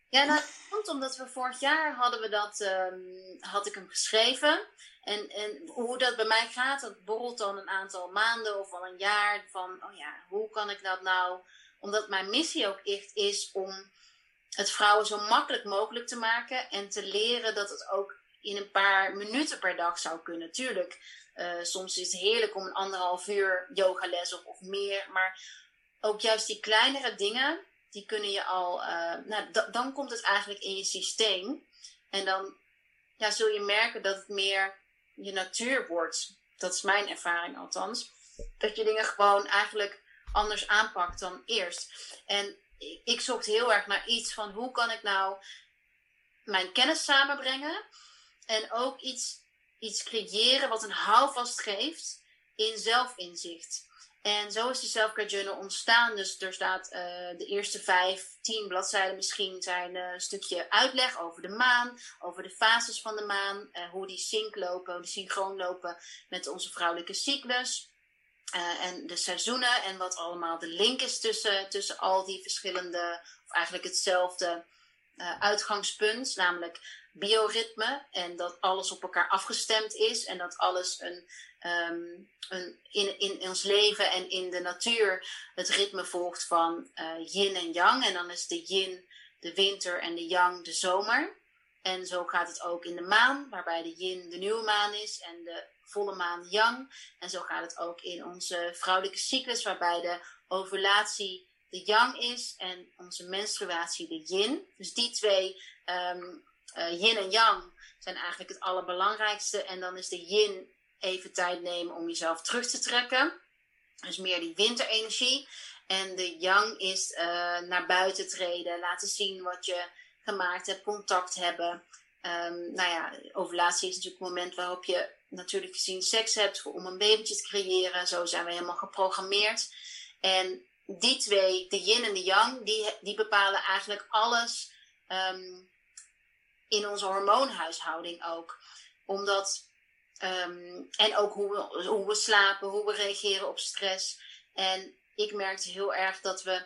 ja, nou, dat komt omdat we vorig jaar hadden we dat, um, had ik hem geschreven. En, en hoe dat bij mij gaat, dat borrelt dan een aantal maanden of al een jaar. Van, oh ja, hoe kan ik dat nou? Omdat mijn missie ook echt is om het vrouwen zo makkelijk mogelijk te maken. En te leren dat het ook in een paar minuten per dag zou kunnen. Tuurlijk, uh, soms is het heerlijk om een anderhalf uur yogales of meer. Maar ook juist die kleinere dingen, die kunnen je al. Uh, nou, dan komt het eigenlijk in je systeem. En dan ja, zul je merken dat het meer je natuur wordt. Dat is mijn ervaring althans. Dat je dingen gewoon eigenlijk anders aanpakt dan eerst. En ik, ik zocht heel erg naar iets van hoe kan ik nou mijn kennis samenbrengen en ook iets, iets creëren wat een houvast geeft in zelfinzicht. En zo is de Selfcare Journal ontstaan. Dus er staat uh, de eerste vijf, tien bladzijden misschien zijn uh, een stukje uitleg over de maan, over de fases van de maan, uh, hoe die sync lopen, hoe die synchroon lopen met onze vrouwelijke cyclus. en de seizoenen en wat allemaal de link is tussen, tussen al die verschillende, of eigenlijk hetzelfde uitgangspunt, namelijk bioritme en dat alles op elkaar afgestemd is en dat alles een, een, in, in ons leven en in de natuur het ritme volgt van uh, yin en yang. En dan is de yin de winter en de yang de zomer. En zo gaat het ook in de maan, waarbij de yin de nieuwe maan is en de volle maan yang. En zo gaat het ook in onze vrouwelijke cyclus, waarbij de ovulatie de yang is en onze menstruatie de yin. Dus die twee, um, yin en yang, zijn eigenlijk het allerbelangrijkste. En dan is de yin even tijd nemen om jezelf terug te trekken. Dus meer die winterenergie. En de yang is uh, naar buiten treden, laten zien wat je gemaakt hebt, contact hebben. Um, nou ja, ovulatie is natuurlijk het moment waarop je natuurlijk gezien seks hebt om een babytje te creëren. Zo zijn we helemaal geprogrammeerd. En die twee, de yin en de yang, die, die bepalen eigenlijk alles um, in onze hormoonhuishouding ook. Omdat, um, en ook hoe we, hoe we slapen, hoe we reageren op stress. En ik merkte heel erg dat we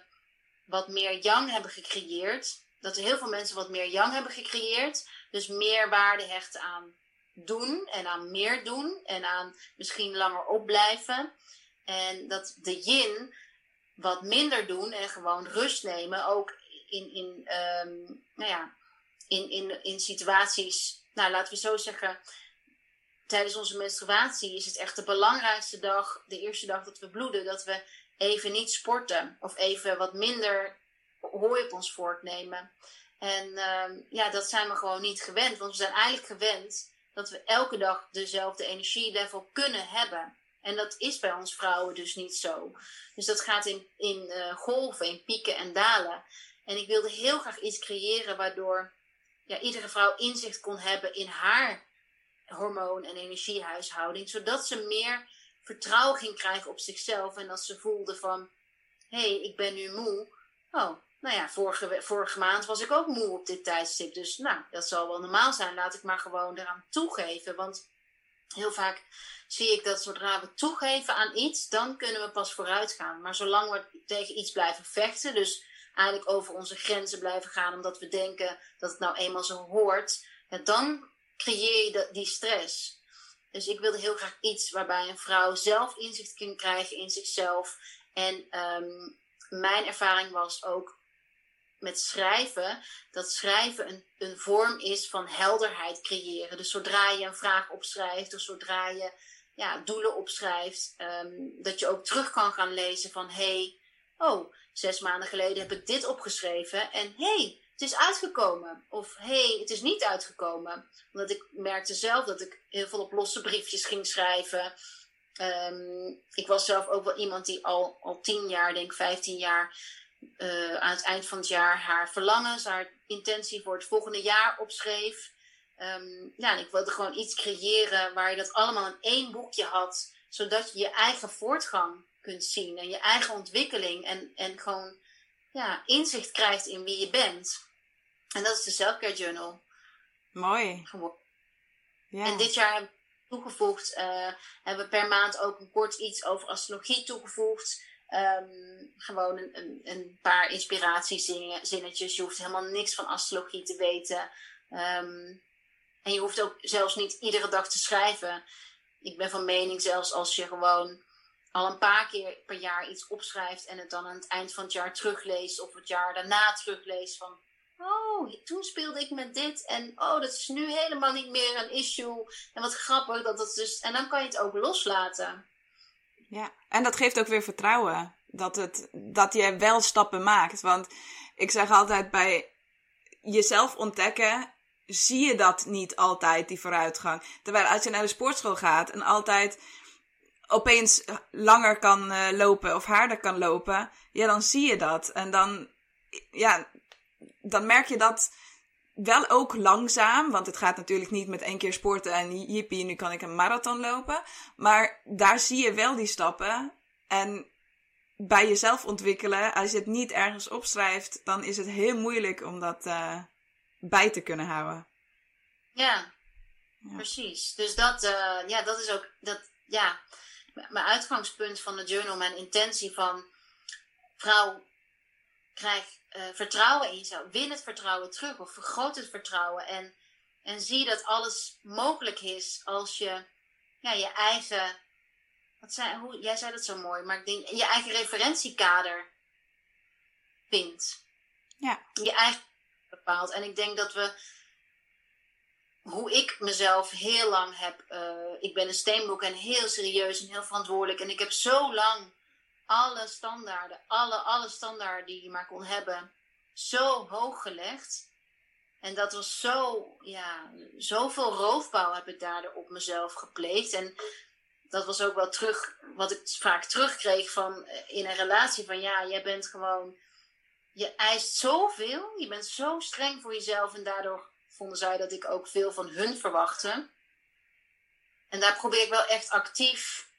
wat meer yang hebben gecreëerd. Dat er heel veel mensen wat meer yang hebben gecreëerd. Dus meer waarde hechten aan doen en aan meer doen en aan misschien langer opblijven. En dat de yin wat minder doen en gewoon rust nemen. Ook in, in, um, nou ja, in, in, in situaties, nou laten we zo zeggen, tijdens onze menstruatie is het echt de belangrijkste dag, de eerste dag dat we bloeden, dat we even niet sporten of even wat minder hooi op ons voortnemen. En uh, ja, dat zijn we gewoon niet gewend, want we zijn eigenlijk gewend dat we elke dag dezelfde energielevel kunnen hebben. En dat is bij ons vrouwen dus niet zo. Dus dat gaat in, in uh, golven, in pieken en dalen. En ik wilde heel graag iets creëren waardoor ja, iedere vrouw inzicht kon hebben in haar hormoon- en energiehuishouding. Zodat ze meer vertrouwen ging krijgen op zichzelf. En dat ze voelde van, hé, hey, ik ben nu moe. Oh, nou ja, vorige, vorige maand was ik ook moe op dit tijdstip. Dus nou, dat zal wel normaal zijn. Laat ik maar gewoon eraan toegeven. Want heel vaak zie ik dat zodra we toegeven aan iets, dan kunnen we pas vooruit gaan. Maar zolang we tegen iets blijven vechten, dus eigenlijk over onze grenzen blijven gaan, omdat we denken dat het nou eenmaal zo hoort, dan creëer je die stress. Dus ik wilde heel graag iets waarbij een vrouw zelf inzicht kan krijgen in zichzelf. En um, mijn ervaring was ook met schrijven, dat schrijven een, een vorm is van helderheid creëren. Dus zodra je een vraag opschrijft, of zodra je ja, doelen opschrijft, um, dat je ook terug kan gaan lezen van hey, oh, zes maanden geleden heb ik dit opgeschreven en hé, hey, het is uitgekomen. Of hey, het is niet uitgekomen. Omdat ik merkte zelf dat ik heel veel op losse briefjes ging schrijven. Um, ik was zelf ook wel iemand die al, al tien jaar, denk vijftien jaar, uh, aan het eind van het jaar haar verlangens, haar intentie voor het volgende jaar opschreef. Um, ja, ik wilde gewoon iets creëren waar je dat allemaal in één boekje had, zodat je je eigen voortgang kunt zien en je eigen ontwikkeling en, en gewoon ja, inzicht krijgt in wie je bent. En dat is de Selfcare Journal. Mooi. Ja. En dit jaar hebben we toegevoegd, uh, hebben we per maand ook een kort iets over astrologie toegevoegd. Um, gewoon een, een, paar inspiratiezinnetjes. Je hoeft helemaal niks van astrologie te weten. Um, en je hoeft ook zelfs niet iedere dag te schrijven. Ik ben van mening, zelfs als je gewoon al een paar keer per jaar iets opschrijft en het dan aan het eind van het jaar terugleest of het jaar daarna terugleest van oh, toen speelde ik met dit en oh, dat is nu helemaal niet meer een issue en wat grappig dat dat dus en dan kan je het ook loslaten. Ja, en dat geeft ook weer vertrouwen dat het dat je wel stappen maakt, want ik zeg altijd bij jezelf ontdekken zie je dat niet altijd, die vooruitgang. Terwijl als je naar de sportschool gaat en altijd opeens langer kan uh, lopen of harder kan lopen, ja, dan zie je dat. En dan, ja, dan merk je dat wel ook langzaam, want het gaat natuurlijk niet met één keer sporten en jippie, nu kan ik een marathon lopen. Maar daar zie je wel die stappen. En bij jezelf ontwikkelen, als je het niet ergens opschrijft, dan is het heel moeilijk om dat uh, bij te kunnen houden. Ja, ja. precies. Dus dat, uh, ja, dat is ook, dat, ja, mijn uitgangspunt van de journal, mijn intentie van vrouw, krijg uh, vertrouwen in jezelf, win het vertrouwen terug of vergroot het vertrouwen en, en zie dat alles mogelijk is als je ja, je eigen, wat zei, hoe, jij zei dat zo mooi, maar ik denk je eigen referentiekader vindt. Ja. Je eigen bepaalt. En ik denk dat we hoe ik mezelf heel lang heb. Uh, ik ben een steenbok en heel serieus en heel verantwoordelijk. En ik heb zo lang alle standaarden, alle, alle standaarden die je maar kon hebben, zo hoog gelegd. En dat was zo, ja, zoveel roofbouw heb ik daardoor op mezelf gepleegd. En dat was ook wel terug, wat ik vaak terugkreeg van, eh, in een relatie: van ja, jij bent gewoon, je eist zoveel, je bent zo streng voor jezelf. En daardoor vonden zij dat ik ook veel van hun verwachtte. En daar probeer ik wel echt actief.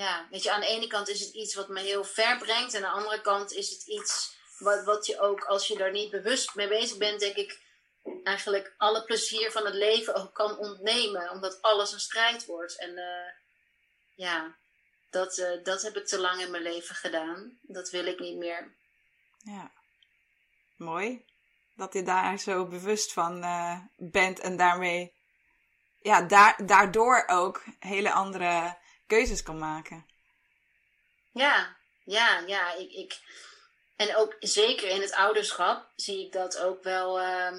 Ja, weet je, aan de ene kant is het iets wat me heel ver brengt. En aan de andere kant is het iets wat, wat je ook, als je daar niet bewust mee bezig bent, denk ik, eigenlijk alle plezier van het leven ook kan ontnemen. Omdat alles een strijd wordt. En uh, ja, dat, uh, dat heb ik te lang in mijn leven gedaan. Dat wil ik niet meer. Ja, mooi. Dat je daar zo bewust van uh, bent en daarmee, ja, daar, daardoor ook hele andere keuzes kan maken. Ja, ja, ja. Ik, ik, en ook zeker in het ouderschap zie ik dat ook wel uh,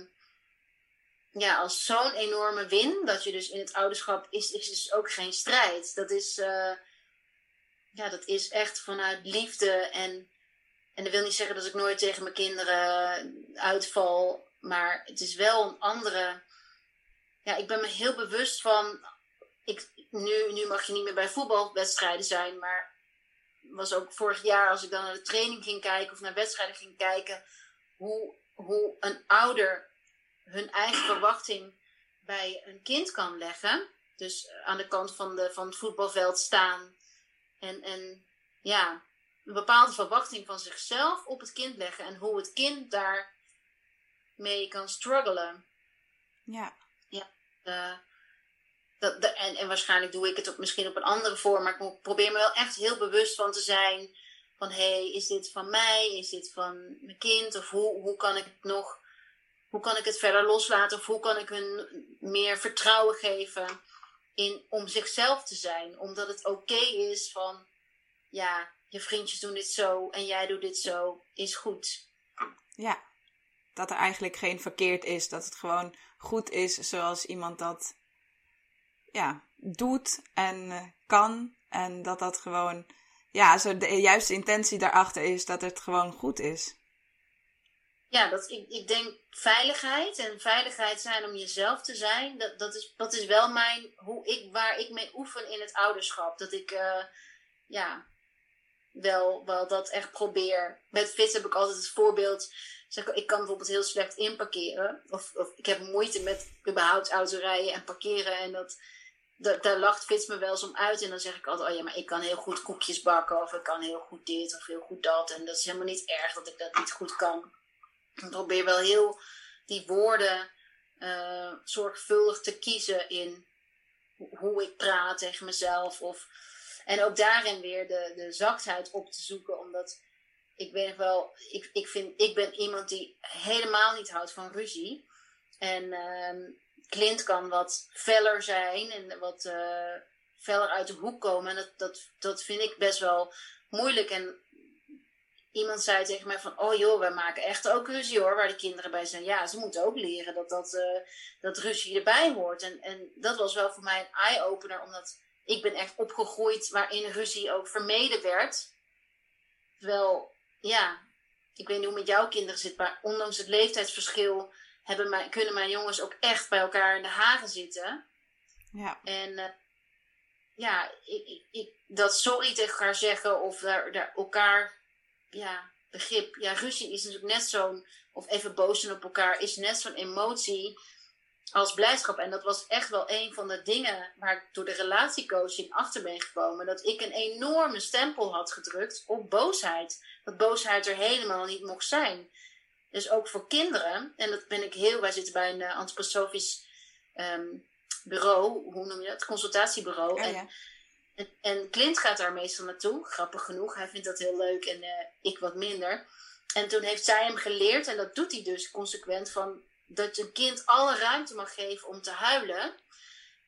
ja, als zo'n enorme win. Dat je dus in het ouderschap is, is dus ook geen strijd. Dat is, uh, ja, dat is echt vanuit liefde. En, en dat wil niet zeggen dat ik nooit tegen mijn kinderen uitval. Maar het is wel een andere. Ja, ik ben me heel bewust van. Ik, nu, nu mag je niet meer bij voetbalwedstrijden zijn, maar was ook vorig jaar als ik dan naar de training ging kijken of naar wedstrijden ging kijken, hoe, hoe een ouder hun eigen verwachting bij een kind kan leggen. Dus aan de kant van, de, van het voetbalveld staan en, en ja, een bepaalde verwachting van zichzelf op het kind leggen en hoe het kind daar mee kan struggelen. Ja. Ja. Uh, dat, en, waarschijnlijk doe ik het ook misschien op een andere vorm, maar ik probeer me wel echt heel bewust van te zijn. Van hé, hey, is dit van mij? Is dit van mijn kind? Of hoe, hoe kan ik het nog, hoe kan ik het verder loslaten? Of hoe kan ik hun meer vertrouwen geven in, om zichzelf te zijn? Omdat het oké is van, ja, je vriendjes doen dit zo en jij doet dit zo, is goed. Ja, dat er eigenlijk geen verkeerd is. Dat het gewoon goed is zoals iemand dat ja, doet en eh, kan. En dat dat gewoon, ja, zo de juiste intentie daarachter is dat het gewoon goed is. Ja, dat, ik, ik denk veiligheid en veiligheid zijn om jezelf te zijn, dat, dat, is, dat is wel mijn, hoe ik, waar ik mee oefen in het ouderschap. Dat ik, uh, ja, wel, wel dat echt probeer. Met fiets heb ik altijd het voorbeeld. Zeg, ik kan bijvoorbeeld heel slecht inparkeren. Of, of ik heb moeite met überhaupt autorijden en parkeren. En dat, daar lacht Fits me wel eens om uit. En dan zeg ik altijd, oh ja, maar ik kan heel goed koekjes bakken. Of ik kan heel goed dit of heel goed dat. En dat is helemaal niet erg dat ik dat niet goed kan. Ik probeer wel heel die woorden uh, zorgvuldig te kiezen in hoe ik praat tegen mezelf. Of, en ook daarin weer de, de zachtheid op te zoeken. Omdat ik ben wel, ik, ik, vind, ik ben iemand die helemaal niet houdt van ruzie. En uh, Clint kan wat feller zijn en wat uh, feller uit de hoek komen. En dat, dat, dat vind ik best wel moeilijk. En iemand zei tegen mij van, oh joh, we maken echt ook ruzie hoor, waar de kinderen bij zijn. Ja, ze moeten ook leren dat, dat, uh, dat ruzie erbij hoort. En, en dat was wel voor mij een eye-opener, omdat ik ben echt opgegroeid waarin ruzie ook vermeden werd. Terwijl, ja, ik weet niet hoe het met jouw kinderen zit, maar ondanks het leeftijdsverschil hebben mijn, kunnen mijn jongens ook echt bij elkaar in de hagen zitten. Ja. En uh, ja, ik, ik, ik, dat sorry tegen elkaar zeggen of daar, daar elkaar, ja, begrip. Ja, ruzie is natuurlijk net zo'n, of even boos zijn op elkaar, is net zo'n emotie als blijdschap. En dat was echt wel een van de dingen waar ik door de relatiecoaching achter ben gekomen. Dat ik een enorme stempel had gedrukt op boosheid. Dat boosheid er helemaal niet mocht zijn. Dus ook voor kinderen, en dat ben ik heel, wij zitten bij een uh, antroposofisch um, bureau, hoe noem je dat? Consultatiebureau. Ja, en, ja. en, en, Clint gaat daar meestal naartoe, grappig genoeg. Hij vindt dat heel leuk en uh, ik wat minder. En toen heeft zij hem geleerd, en dat doet hij dus consequent, van dat je een kind alle ruimte mag geven om te huilen.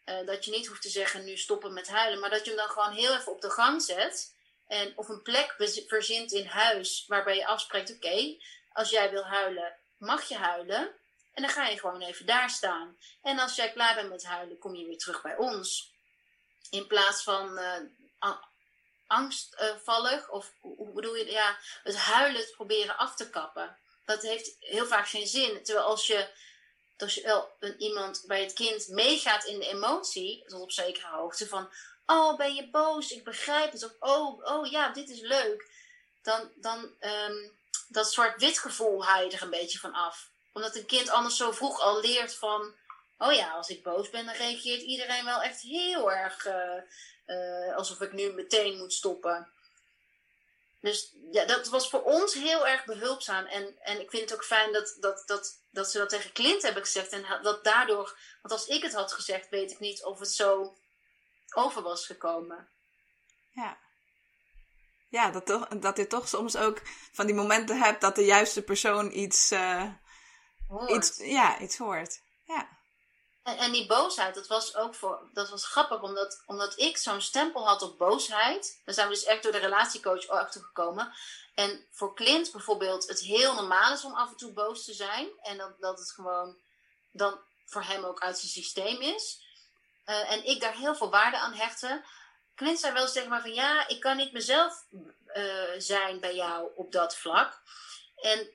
Uh, dat je niet hoeft te zeggen, nu stoppen met huilen, maar dat je hem dan gewoon heel even op de gang zet. En of een plek verzint in huis waarbij je afspreekt, oké, okay, als jij wil huilen, mag je huilen. En dan ga je gewoon even daar staan. En als jij klaar bent met huilen, kom je weer terug bij ons. In plaats van uh, angstvallig, of hoe bedoel je, ja, het huilen proberen af te kappen. Dat heeft heel vaak geen zin. Terwijl als je, als wel een, iemand bij het kind meegaat in de emotie, tot op zekere hoogte, van oh, ben je boos? Ik begrijp het. Of oh, oh ja, dit is leuk. Dan, dan um, dat zwart-wit gevoel haal je er een beetje van af. Omdat een kind anders zo vroeg al leert van, oh ja, als ik boos ben, dan reageert iedereen wel echt heel erg uh, uh, alsof ik nu meteen moet stoppen. Dus ja, dat was voor ons heel erg behulpzaam. En, en ik vind het ook fijn dat, dat, dat, dat ze dat tegen Clint hebben gezegd. En dat daardoor, want als ik het had gezegd, weet ik niet of het zo over was gekomen. Ja. Ja, dat, toch, dat je toch soms ook van die momenten hebt dat de juiste persoon iets, uh, iets, ja, iets hoort. Ja. En, en, die boosheid, dat was ook voor, dat was grappig, omdat, omdat ik zo'n stempel had op boosheid. Daar zijn we dus echt door de relatiecoach achter gekomen. En voor Clint bijvoorbeeld, het heel normaal is om af en toe boos te zijn. En dat, dat het gewoon dan voor hem ook uit zijn systeem is. Uh, en ik daar heel veel waarde aan hechtte. Clint zei wel zeg maar van ja, ik kan niet mezelf uh, zijn bij jou op dat vlak. En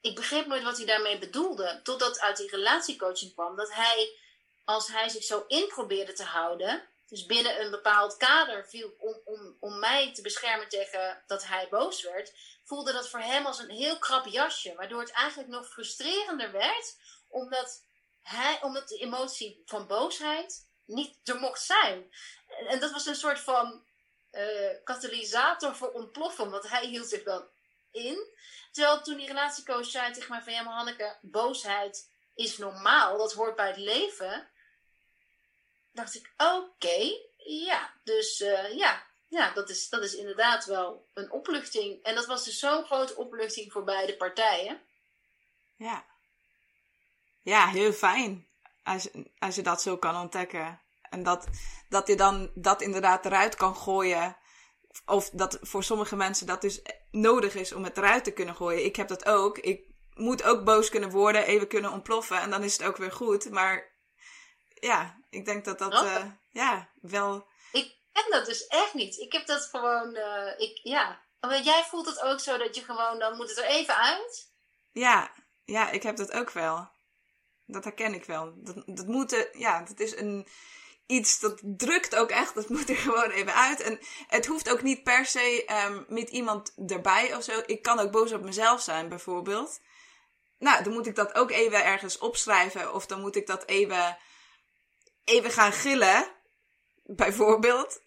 ik begreep nooit wat hij daarmee bedoelde. Totdat uit die relatiecoaching kwam dat hij, als hij zich zo in probeerde te houden, dus binnen een bepaald kader viel om, om, om mij te beschermen tegen dat hij boos werd, voelde dat voor hem als een heel krap jasje. Waardoor het eigenlijk nog frustrerender werd, omdat, hij, omdat de emotie van boosheid niet er mocht zijn. En, dat was een soort van uh, katalysator voor ontploffen, want hij hield zich dan in. Terwijl toen die relatiecoach zei tegen mij van ja, maar Hanneke, boosheid is normaal, dat hoort bij het leven. Dacht ik, oké, ja, dus uh, ja, ja dat, is, dat is inderdaad wel een opluchting. En dat was dus zo'n grote opluchting voor beide partijen. Ja. Ja, heel fijn. Als, als je dat zo kan ontdekken. En dat, dat je dan dat inderdaad eruit kan gooien. Of dat voor sommige mensen dat dus nodig is om het eruit te kunnen gooien. Ik heb dat ook. Ik moet ook boos kunnen worden, even kunnen ontploffen. En dan is het ook weer goed. Maar ja, ik denk dat dat uh, ja, wel. Ik ken dat dus echt niet. Ik heb dat gewoon. Uh, ik, ja. Maar jij voelt het ook zo dat je gewoon, dan moet het er even uit? Ja, ja, ik heb dat ook wel. Dat herken ik wel. Dat, dat moet, ja, dat is een, iets dat drukt ook echt. Dat moet er gewoon even uit. En het hoeft ook niet per se um, met iemand erbij of zo. Ik kan ook boos op mezelf zijn, bijvoorbeeld. Nou, dan moet ik dat ook even ergens opschrijven. Of dan moet ik dat even, even gaan gillen. Bijvoorbeeld.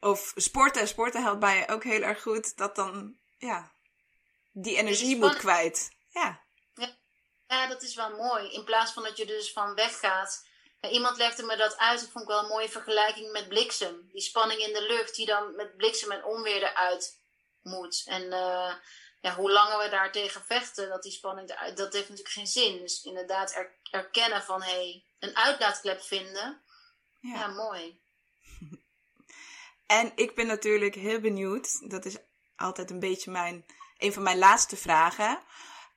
Of sporten. Sporten helpt bij ook heel erg goed. Dat dan, ja, die energie moet kwijt. Ja. Ja, dat is wel mooi. In plaats van dat je dus van weggaat. iemand legde me dat uit. Dat vond ik wel een mooie vergelijking met bliksem. Die spanning in de lucht die dan met bliksem en onweer eruit moet. En uh, ja, hoe langer we daar tegen vechten, dat die spanning eruit, dat heeft natuurlijk geen zin. Dus inderdaad er, erkennen van hé, hey, een uitlaatklep vinden. Ja, ja mooi. en ik ben natuurlijk heel benieuwd. Dat is altijd een beetje mijn, een van mijn laatste vragen.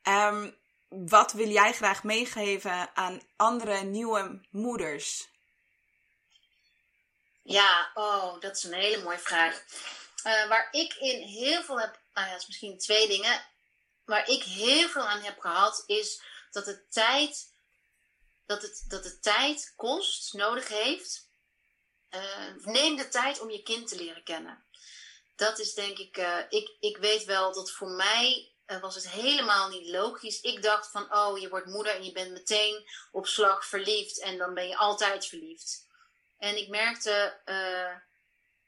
Um, wat wil jij graag meegeven aan andere nieuwe moeders? Ja, oh, dat is een hele mooie vraag. Uh, waar ik in heel veel heb, nou ja, misschien twee dingen. Waar ik heel veel aan heb gehad, is dat het tijd, dat het, dat het tijd kost, nodig heeft. Uh, neem de tijd om je kind te leren kennen. Dat is denk ik, uh, ik, ik weet wel dat voor mij was het helemaal niet logisch. Ik dacht van, oh, je wordt moeder en je bent meteen op slag verliefd en dan ben je altijd verliefd. En ik merkte, uh,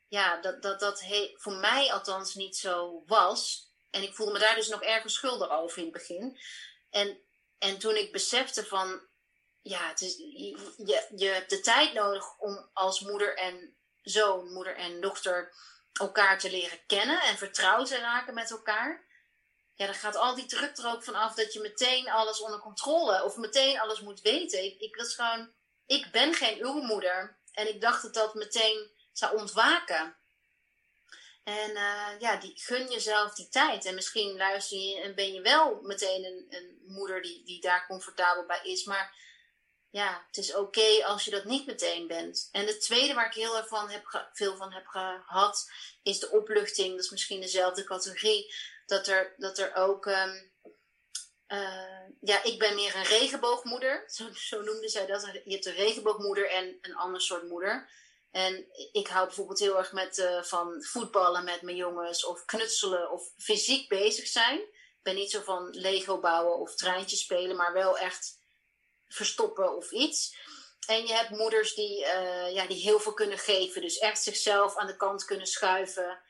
ja, dat dat, dat voor mij althans niet zo was. En ik voelde me daar dus nog ergens schuldig over in het begin. En, en toen ik besefte van, ja, het is, je, je hebt de tijd nodig om als moeder en zoon, moeder en dochter elkaar te leren kennen en vertrouwd te raken met elkaar ja, dan gaat al die druk er ook vanaf dat je meteen alles onder controle of meteen alles moet weten. Ik, ik was gewoon, ik ben geen uw moeder. En ik dacht dat dat meteen zou ontwaken. En uh, ja, die, gun jezelf die tijd. En misschien luister je en ben je wel meteen een, een moeder die, die daar comfortabel bij is. Maar ja, het is oké als je dat niet meteen bent. En het tweede waar ik heel erg van heb veel van heb gehad, is de opluchting. Dat is misschien dezelfde categorie. Dat er, dat er ook. Um, uh, ja, ik ben meer een regenboogmoeder. Zo, zo noemde zij dat. Je hebt een regenboogmoeder en een ander soort moeder. En ik hou bijvoorbeeld heel erg met, uh, van voetballen met mijn jongens, of knutselen, of fysiek bezig zijn. Ik ben niet zo van Lego bouwen of treintjes spelen, maar wel echt verstoppen of iets. En je hebt moeders die, uh, ja, die heel veel kunnen geven, dus echt zichzelf aan de kant kunnen schuiven.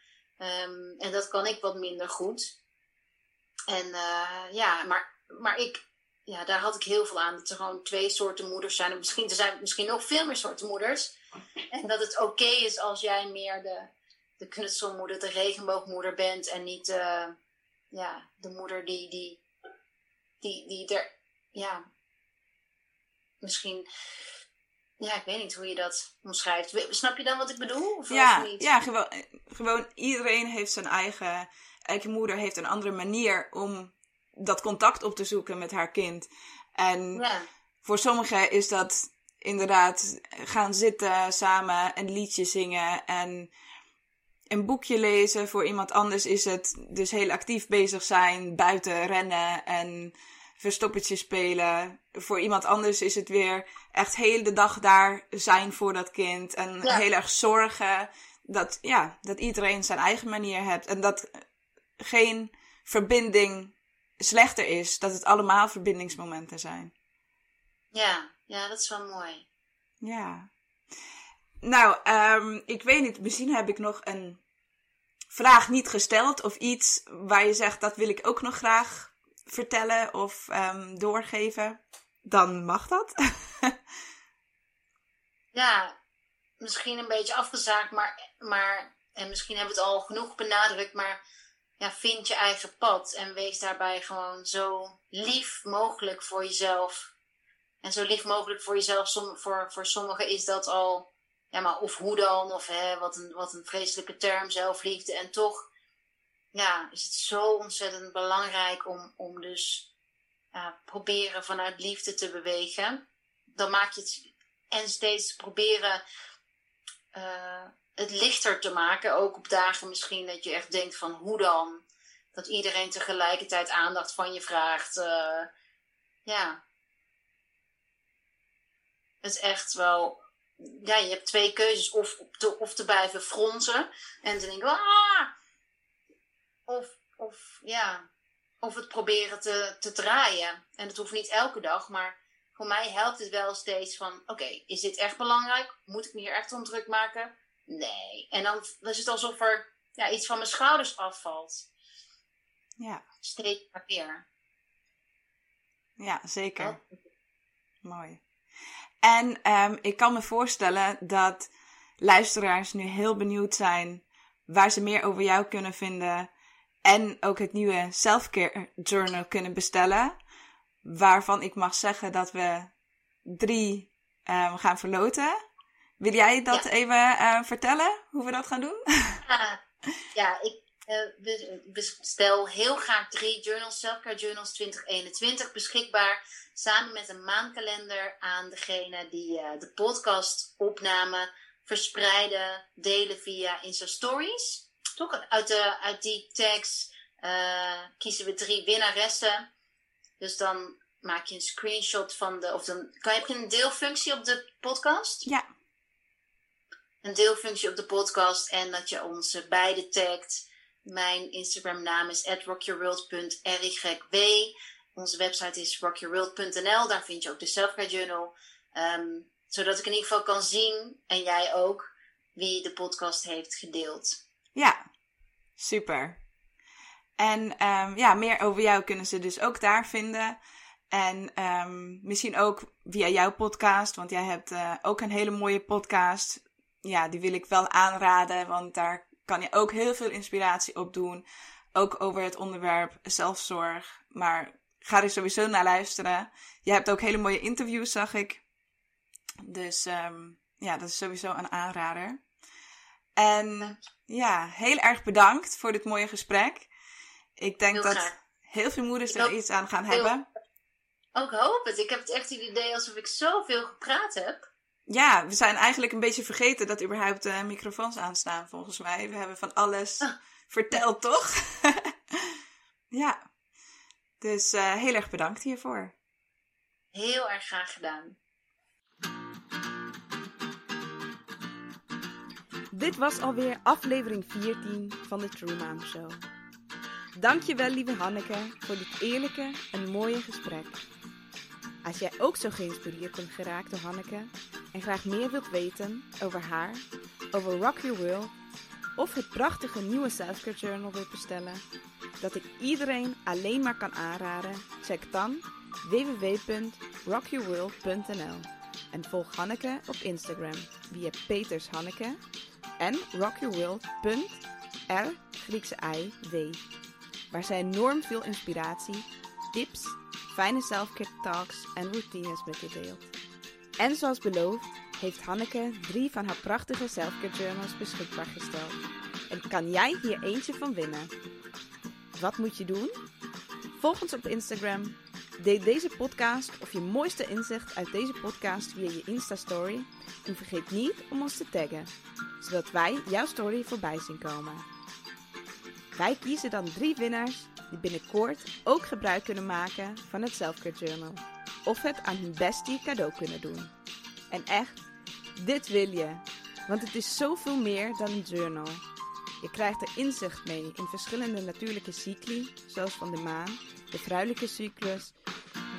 Um, en dat kan ik wat minder goed. En uh, ja, maar, maar ik, ja, daar had ik heel veel aan. Dat er gewoon twee soorten moeders zijn. misschien, er zijn misschien nog veel meer soorten moeders. En dat het oké is als jij meer de, de knutselmoeder, de regenboogmoeder bent. En niet uh, ja, de moeder die, die, die, die er, ja, misschien, ja, ik weet niet hoe je dat omschrijft. Snap je dan wat ik bedoel? Of ja, niet? ja gewoon, gewoon iedereen heeft zijn eigen, elke moeder heeft een andere manier om dat contact op te zoeken met haar kind. En ja. voor sommigen is dat inderdaad gaan zitten samen een liedje zingen en een boekje lezen. Voor iemand anders is het dus heel actief bezig zijn, buiten rennen en verstoppertje spelen. Voor iemand anders is het weer echt heel de dag daar zijn voor dat kind en heel erg zorgen dat, ja, dat iedereen zijn eigen manier heeft en dat geen verbinding slechter is, dat het allemaal verbindingsmomenten zijn. Ja, ja, dat is wel mooi. Ja. Nou, um, ik weet niet, misschien heb ik nog een vraag niet gesteld of iets waar je zegt dat wil ik ook nog graag vertellen of um, doorgeven. Dan mag dat. ja, misschien een beetje afgezaakt, maar, maar en misschien hebben we het al genoeg benadrukt, maar ja, vind je eigen pad en wees daarbij gewoon zo lief mogelijk voor jezelf. En zo lief mogelijk voor jezelf. Voor, voor sommigen is dat al, ja, maar of hoe dan, of hè, wat, een, wat een vreselijke term, zelfliefde. En toch ja, is het zo ontzettend belangrijk om, om dus ja, proberen vanuit liefde te bewegen. Dan maak je het en steeds proberen uh, het lichter te maken. Ook op dagen misschien dat je echt denkt van hoe dan? Dat iedereen tegelijkertijd aandacht van je vraagt. Uh, ja, het is echt wel. Ja, je hebt twee keuzes. Of te, of te blijven fronsen. En te denken, ah! Of, of ja, of het proberen te, te draaien. En dat hoeft niet elke dag, maar voor mij helpt het wel steeds van: oké, is dit echt belangrijk? Moet ik me hier echt om druk maken? Nee. En dan, dan is het alsof er ja, iets van mijn schouders afvalt. Ja. Steeds maar weer. Ja, zeker. Mooi. En um, ik kan me voorstellen dat luisteraars nu heel benieuwd zijn waar ze meer over jou kunnen vinden. En ook het nieuwe Selfcare Journal kunnen bestellen. Waarvan ik mag zeggen dat we drie um, gaan verloten. Wil jij dat even uh, vertellen, hoe we dat gaan doen? Ja, ja ik uh, bestel heel graag drie journals, Selfcare Journals 2021, beschikbaar samen met een maandkalender aan degene die uh, de podcastopname verspreiden, delen via Insta Stories. Toch uit, de, uit die tags uh, kiezen we drie winnaressen. Dus dan maak je een screenshot van de. Of dan kan, heb je een deelfunctie op de podcast? Ja. Een deelfunctie op de podcast en dat je ons beide tagt. Mijn Instagram naam is rockyourworld.ryw. Onze website is rockyourworld.nl. Daar vind je ook de Selfcare Journal. Um, zodat ik in ieder geval kan zien, en jij ook, wie de podcast heeft gedeeld. Ja, super. En um, ja, meer over jou kunnen ze dus ook daar vinden. En um, misschien ook via jouw podcast, want jij hebt uh, ook een hele mooie podcast. Ja, die wil ik wel aanraden, want daar kan je ook heel veel inspiratie op doen. Ook over het onderwerp zelfzorg. Maar ga er sowieso naar luisteren. Je hebt ook hele mooie interviews, zag ik. Dus um, ja, dat is sowieso een aanrader. En Ja, heel erg bedankt voor dit mooie gesprek. Ik denk Heel dat graag. heel veel moeders er iets aan gaan hebben. Ook hoop het. Ik heb het echt het idee alsof ik zoveel gepraat heb. Ja, we zijn eigenlijk een beetje vergeten dat überhaupt de microfoons aanstaan, volgens mij. We hebben van alles Ah. verteld, toch? ja. Dus eh, heel erg bedankt hiervoor. Heel erg graag gedaan. Dit was alweer aflevering 14 van de True Mom Show. Dankjewel lieve Hanneke voor dit eerlijke en mooie gesprek. Als jij ook zo geïnspireerd bent geraakt door Hanneke en graag meer wilt weten over haar, over Rock Your World of het prachtige nieuwe Selfcare Journal wilt bestellen, dat ik iedereen alleen maar kan aanraden, check dan www.rockyourworld.nl en volg Hanneke op Instagram via Peters Hanneke en rockyourworld.r Griekse I waar zij enorm veel inspiratie, tips, fijne selfcare talks en routines met je deelt. En zoals beloofd heeft Hanneke drie van haar prachtige selfcare journals beschikbaar gesteld. En kan jij hier eentje van winnen? Wat moet je doen? Volg ons op Instagram. Deel deze podcast of je mooiste inzicht uit deze podcast via je Insta-story. En vergeet niet om ons te taggen, zodat wij jouw story voorbij zien komen. Wij kiezen dan drie winnaars die binnenkort ook gebruik kunnen maken van het Selfcare Journal. Of het aan hun bestie cadeau kunnen doen. En echt, dit wil je. Want het is zoveel meer dan een journal. Je krijgt er inzicht mee in verschillende natuurlijke cycli, zoals van de maan, de vrouwelijke cyclus,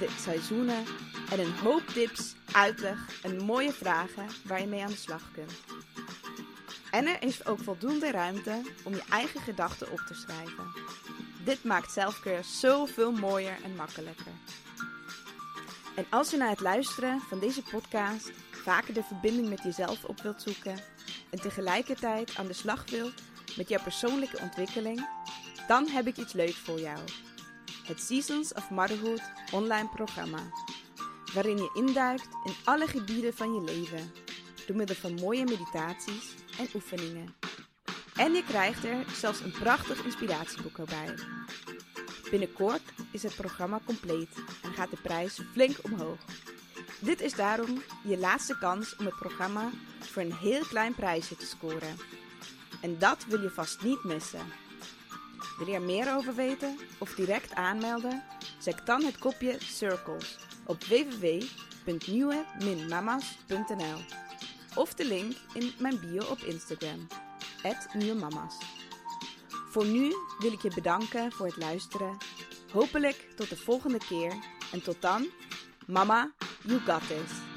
de seizoenen en een hoop tips, uitleg en mooie vragen waar je mee aan de slag kunt. En er is ook voldoende ruimte om je eigen gedachten op te schrijven. Dit maakt selfcare zoveel mooier en makkelijker. En als je na het luisteren van deze podcast vaker de verbinding met jezelf op wilt zoeken en tegelijkertijd aan de slag wilt met jouw persoonlijke ontwikkeling, dan heb ik iets leuks voor jou. Het Seasons of Motherhood online programma. Waarin je induikt in alle gebieden van je leven. Door middel van mooie meditaties en oefeningen. En je krijgt er zelfs een prachtig inspiratieboek erbij. Binnenkort is het programma compleet en gaat de prijs flink omhoog. Dit is daarom je laatste kans om het programma voor een heel klein prijsje te scoren. En dat wil je vast niet missen. Wil je er meer over weten of direct aanmelden? Check dan het kopje Circles op www.nieuwe-mama's.nl of de link in mijn bio op Instagram, nieuwemama's. Voor nu wil ik je bedanken voor het luisteren. Hopelijk tot de volgende keer en tot dan, mama, you got this.